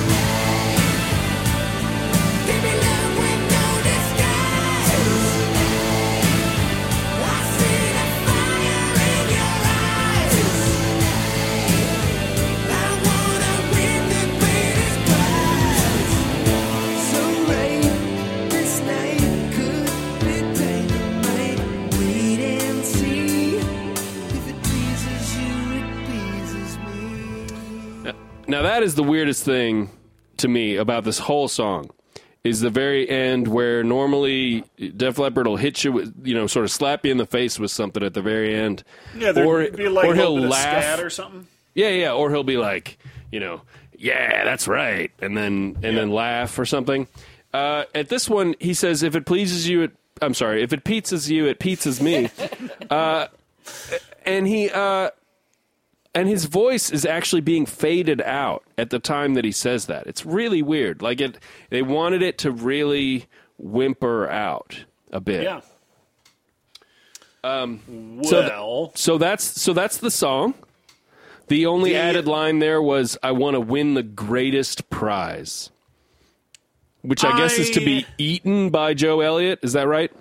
That is the weirdest thing to me about this whole song is the very end where normally Def Leppard will hit you with you know sort of slap you in the face with something at the very end. Yeah, or, be like or he'll laugh or something. Yeah, yeah, or he'll be like, you know, yeah, that's right, and then and then laugh or something. Uh, at this one, he says, "If it pleases you, it, I'm sorry, if it pizzas you, it pizzas me." uh, and he uh, and his voice is actually being faded out at the time that he says that. It's really weird. Like it, they wanted it to really whimper out a bit. Yeah. Um. so th- Well, So that's so that's the song. The only The- added line there was I want to win the greatest prize. Which I, guess is to be eaten by Joe Elliott, is that right?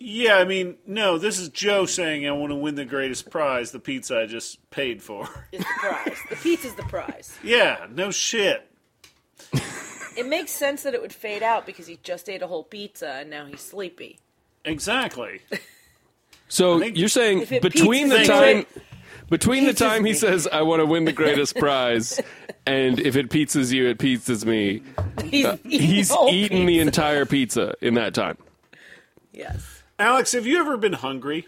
Yeah. I mean, no. This is Joe saying, "I want to win the greatest prize, the pizza I just paid for." Is the prize. the pizza's the prize. yeah. No shit. It makes sense that it would fade out because he just ate a whole pizza and now he's sleepy. Exactly. So you're saying If it between the pizzas time me- between the pizzas time he me. says I want to win the greatest prize and if it pizzas you it pizzas me, He's uh, eating, he's the whole eaten the pizza. entire pizza in that time. Yes. Alex, have you ever been hungry?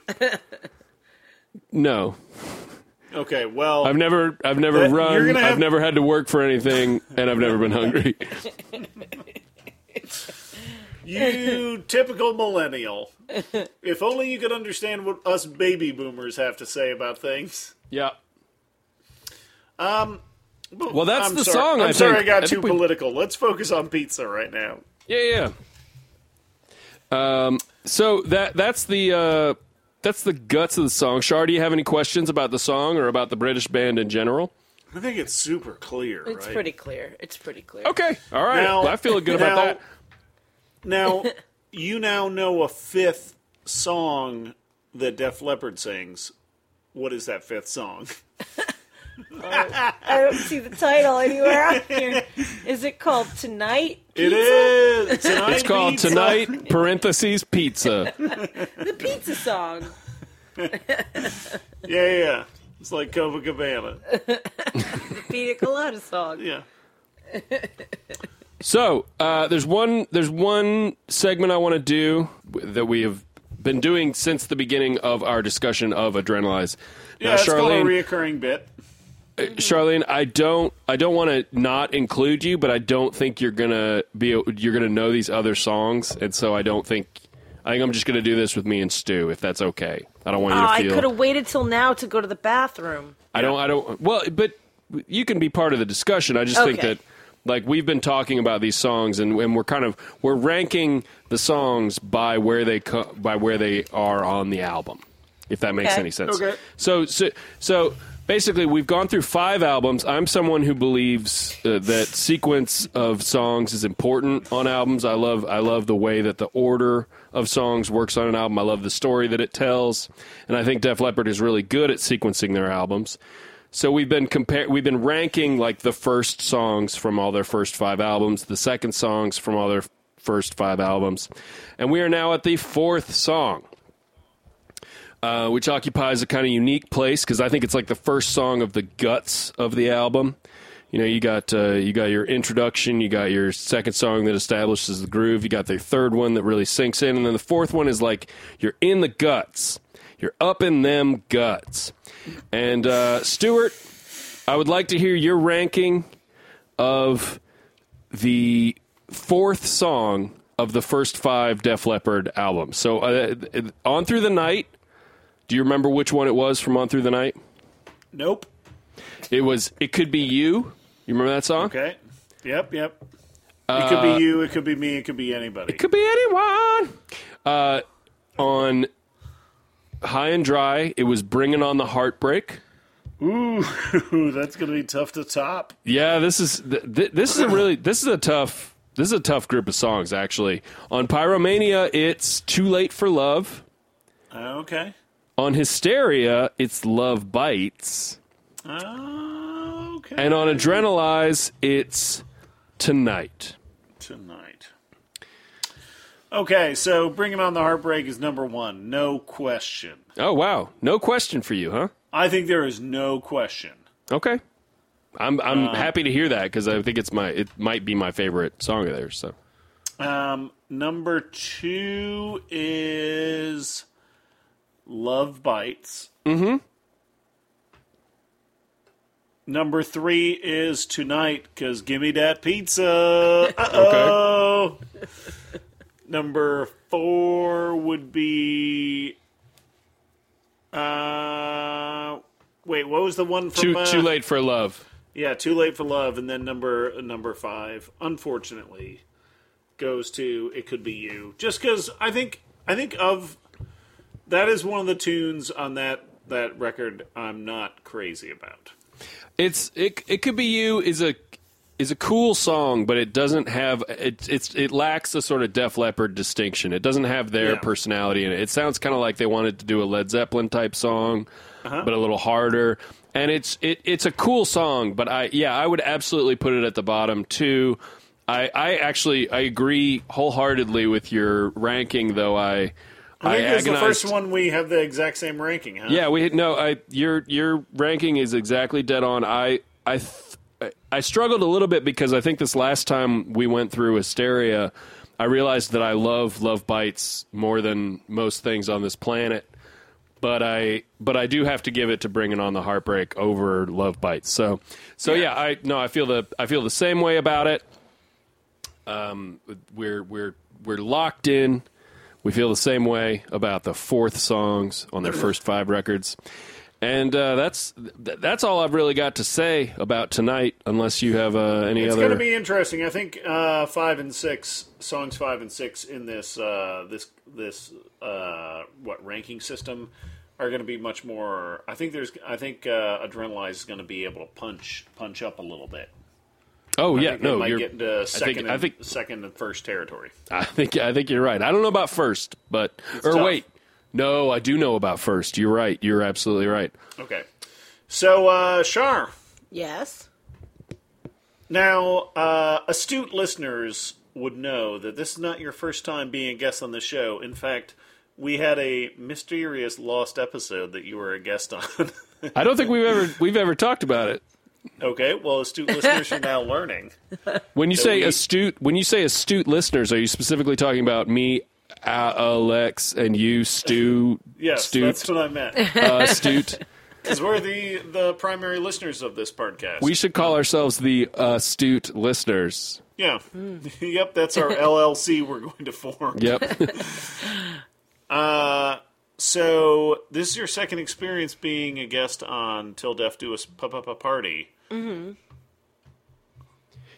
No. Okay. Well, I've never I've never That- you're run, gonna I've never had to work for anything and I've never been hungry. You typical millennial. If only you could understand what us baby boomers have to say about things. yeah. Well, Well, that's I'm the sorry. song, I'm I sorry think. I got I too think we- political. Let's focus on pizza right now. Yeah, yeah. Um, so that that's the uh, that's the guts of the song. Shar, do you have any questions about the song or about the British band in general? I think it's super clear. It's right? pretty clear. It's pretty clear. Okay, all right. Now- Well, I feel good about that. Now, you now know a fifth song that Def Leppard sings. What is that fifth song? I don't see the title anywhere on here. Is it called Tonight? It is. Tonight It's called Pizza. Tonight parentheses Pizza. The pizza song. Yeah, yeah. It's like Copacabana. The Pina Colada song. Yeah. So uh, there's one there's one segment I want to do that we have been doing since the beginning of our discussion of Adrenalize. Yeah, now, it's called a Charlene, reoccurring bit. Mm-hmm. Charlene, I don't I don't want to not include you, but I don't think you're gonna be you're gonna know these other songs, and so I don't think I think I'm just gonna do this with me and Stu, if that's okay. I don't want Oh, you to oh, I could have waited till now to go to the bathroom. I don't. I don't. Well, but you can be part of the discussion. I just think Okay. that, like, we've been talking about these songs, and, and we're kind of we're ranking the songs by where they co- by where they are on the album, if that makes Okay. any sense. Okay. So, so, so basically, we've gone through five albums. I'm someone who believes uh, that sequence of songs is important on albums. I love I love the way that the order of songs works on an album. I love the story that it tells, and I think Def Leppard is really good at sequencing their albums. So we've been compare we've been ranking like the first songs from all their first five albums, the second songs from all their first five albums, and we are now at the fourth song uh, which occupies a kind of unique place because I think it's like the first song of the guts of the album. You know, you got uh, you got your introduction, you got your second song that establishes the groove, you got the third one that really sinks in, and then the fourth one is like you're in the guts, you're up in them guts. And uh, Stuart, I would like to hear your ranking of the fourth song of the first five Def Leppard albums. So, uh, on through the night. Do you remember which one it was from On Through the Night? Nope. It was It Could Be You. You remember that song? Okay. Yep, yep. It could be you, it could be me, it could be anybody. Uh, It could be anyone. Uh, on High and Dry, it was Bringing on the Heartbreak. Ooh, that's going to be tough to top. Yeah, this is th- th- this is a really this is a tough this is a tough group of songs actually. On Pyromania, it's Too Late for Love. Okay. On Hysteria, it's Love Bites. Okay. And on Adrenalize, it's Tonight. Tonight. Okay, so bringing on the heartbreak is number one, no question. Oh wow, no question for you, huh? I think there is no question. Okay. I'm I'm happy to hear that because I think it's my it might be my favorite song of theirs. So Um, number two is Love Bites. Mm-hmm. Number three is Tonight, because Gimme That Pizza. Uh-oh. Number four would be... Uh, wait, what was the one from... too uh, too late for love. Yeah, Too Late for Love, and then number number five, unfortunately, goes to It Could Be You. Just because I think I think of that is one of the tunes on that that record I'm not crazy about. It's it it could be you is a is a cool song, but it doesn't have it it's it lacks the sort of Def Leppard distinction. It doesn't have their Yeah. personality in it. It sounds kind of like they wanted to do a Led Zeppelin type song, Uh-huh. but a little harder. And it's it it's a cool song, but I yeah I would absolutely put it at the bottom too. I I actually I agree wholeheartedly with your ranking, though I. I think it's the first one we have the exact same ranking, huh? yeah, we no. I your your ranking is exactly dead on. I I th- I struggled a little bit because I think this last time we went through Hysteria, I realized that I love Love Bites more than most things on this planet. But I but I do have to give it to Bringing on the Heartbreak over Love Bites. So so yeah, I no I feel the I feel the same way about it. Um, we're we're we're locked in. We feel the same way about the fourth songs on their first five records. And uh, that's th- that's all I've really got to say about tonight, unless you have uh, any It's other. It's going to be interesting. I think uh, five and six songs, five and six in this uh, this this uh, what ranking system are going to be much more. I think there's. I think uh, Adrenalize is going to be able to punch punch up a little bit. Oh I yeah, think no, might you're. get into second. think- and, I think- second and first territory. I think I think you're right. I don't know about first, but or tough. wait, no, I do know about first. You're right. You're absolutely right. Okay, so uh, Shar. Yes. Now, uh, astute listeners would know that this is not your first time being a guest on the show. In fact, we had a mysterious lost episode that you were a guest on. I don't think we've ever we've ever talked about it. Okay, well, astute listeners are now learning. When you say we- astute, when you say astute listeners, are you specifically talking about me, uh, Alex, and you, Stu? Yes, Stute, that's what I meant. uh, astute. Because we're the the primary listeners of this podcast. We should call ourselves the astute listeners. yeah, yep, that's our LLC we're going to form. Yep. Uh, so this is your second experience being a guest on Till Deaf Do Us P- P- P- Party.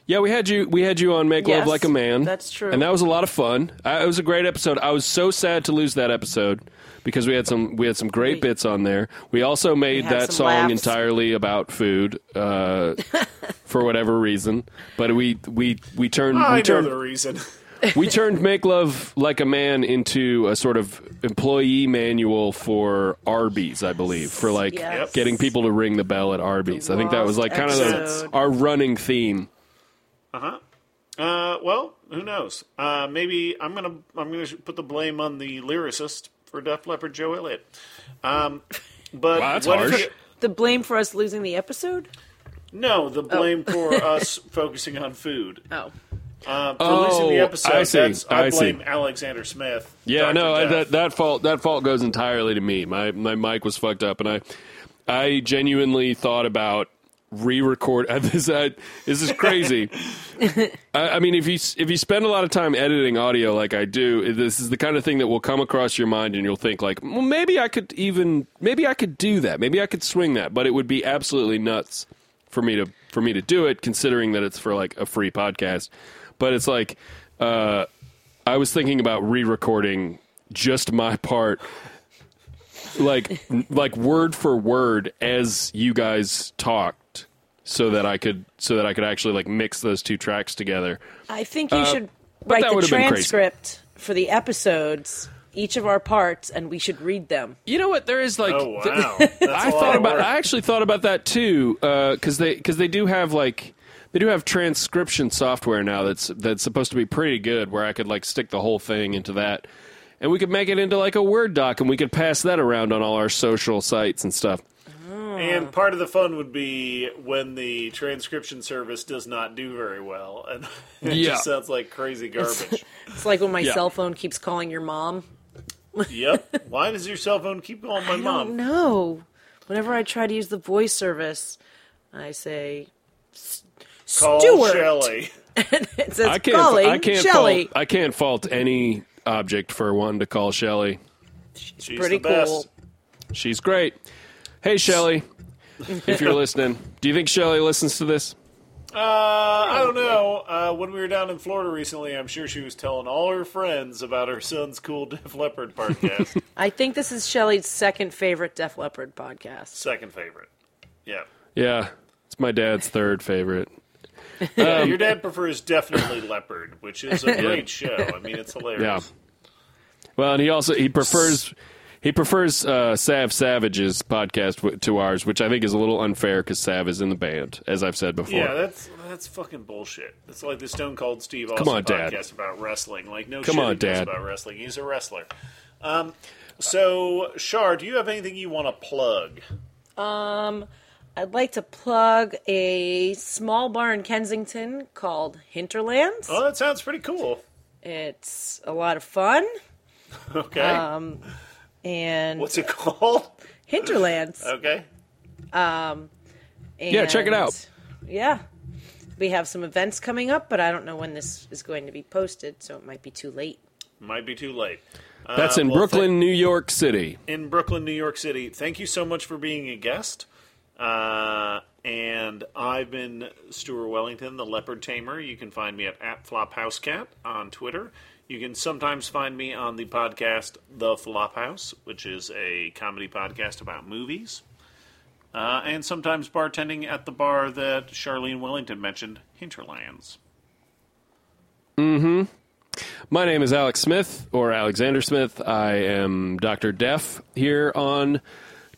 yeah, we had you. We had you on Make Love Like a Man. that's true. and that was a lot of fun. I, it was a great episode. I was so sad to lose that episode because we had some we had some great We- bits on there. We also made had that song laughs. entirely about food uh, for whatever reason. But we we we turned I we know turned the reason. we turned Make Love Like a Man into a sort of employee manual for Arby's, I believe, for like Yes. getting people to ring the bell at Arby's. I think that was like kind of the, our running theme. Uh, huh. well, who knows? Uh, maybe I'm gonna I'm gonna put the blame on the lyricist for Def Leppard, Joe Elliott. Um, but Wow, that's what if harsh. you- The blame for us losing the episode? no, the blame for us focusing on food. Oh. Uh, for Oh, losing the episode, I see, that's, I, I see. blame Alexander Smith. Yeah, Dr. no, I- Death. that that fault that fault goes entirely to me. My my mic was fucked up, and I I genuinely thought about re-record. This I, this is crazy. I, I mean, if you if you spend a lot of time editing audio like I do, this is the kind of thing that will come across your mind, and you'll think like, well, maybe I could even maybe I could do that. Maybe I could swing that, but it would be absolutely nuts for me to for me to do it, considering that it's for like a free podcast. But it's like. Uh, I was thinking about re-recording just my part, like like word for word as you guys talked, so that I could so that I could actually like mix those two tracks together. I think you should write the would've been crazy. transcript for the episodes, each of our parts, and we should read them. You know what? There is like Oh wow, That's a I lot thought about. work. I actually thought about that too, because they because they do have like they do have transcription software now that's that's supposed to be pretty good, where I could like stick the whole thing into that, and we could make it into like a Word doc, and we could pass that around on all our social sites and stuff. Oh. And part of the fun would be when the transcription service does not do very well, and it Yeah. just sounds like crazy garbage. It's like when my Yeah. cell phone keeps calling your mom. yep. Why does your cell phone keep calling my I don't mom? know. Whenever I try to use the voice service, I say, "S- Call Stuart. Shelley. It says I can't. calling I can't Shelley. fault. I can't fault any object for one to call Shelly. She's Pretty the best. cool. She's great. Hey, Shelly, if you're listening, do you think Shelly listens to this? Uh, I don't know. Uh, when we were down in Florida recently, I'm sure she was telling all her friends about her son's cool Def Leppard podcast. I think this is Shelley's second favorite Def Leppard podcast. Second favorite. Yeah. Yeah, it's my dad's third favorite. Yeah, Um, your dad prefers definitely Leopard, which is a great show. I mean, it's hilarious. Yeah. Well, and he also he prefers he prefers uh, Sav Savage's podcast w- to ours, which I think is a little unfair because Sav is in the band, as I've said before. Yeah, that's that's fucking bullshit. It's like the Stone Cold Steve Austin Come on, Dad. podcast about wrestling. Like, no Come shit on, he Dad. about wrestling. He's a wrestler. Um, so, Shar, do you have anything you want to plug? I'd like to plug a small bar in Kensington called Hinterlands. Oh, that sounds pretty cool. It's a lot of fun. Okay. Um, And What's it called? Hinterlands. Okay. Yeah, check it out. Yeah. We have some events coming up, but I don't know when this is going to be posted, so it might be too late. Might be too late. Uh, That's in well, Brooklyn, New York City. in Brooklyn, New York City. Thank you so much for being a guest. Uh, and I've been Stuart Wellington, the Leopard Tamer. You can find me at, at FlopHouseCat on Twitter. You can sometimes find me on the podcast The Flophouse, which is a comedy podcast about movies. Uh, and sometimes bartending at the bar that Charlene Wellington mentioned, Hinterlands. Mm-hmm. My name is Alex Smith, or Alexander Smith. I am Dr. Deaf here on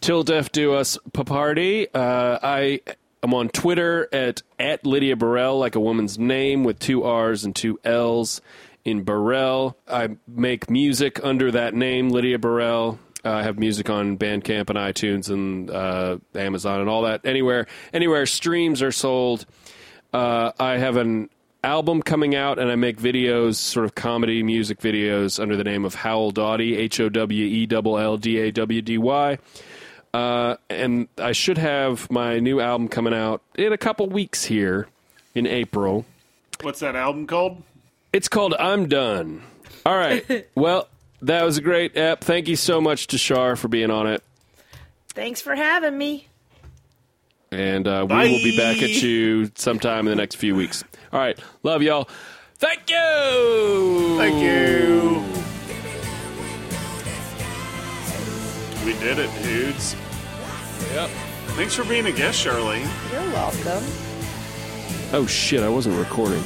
Till Deaf Do Us Paparty. Uh, I am on Twitter at, at Lydia Burrell, like a woman's name, with two R's and two L's in Burrell. I make music under that name, Lydia Burrell. Uh, I have music on Bandcamp and iTunes and uh, Amazon and all that. Anywhere, anywhere streams are sold. Uh, I have an album coming out, and I make videos, sort of comedy music videos, under the name of Howell Dawdy, H O W E L L D A W D Y. Uh, and I should have my new album coming out in a couple weeks here in April. What's that album called? It's called I'm Done. All right. well, that was a great app. Thank you so much to Shar for being on it. Thanks for having me. And uh, we Bye. will be back at you sometime in the next few weeks. All right. Love y'all. Thank you. Thank you. We did it, dudes. Yep. Thanks for being a guest, Charlie. You're welcome. Oh, shit. I wasn't recording.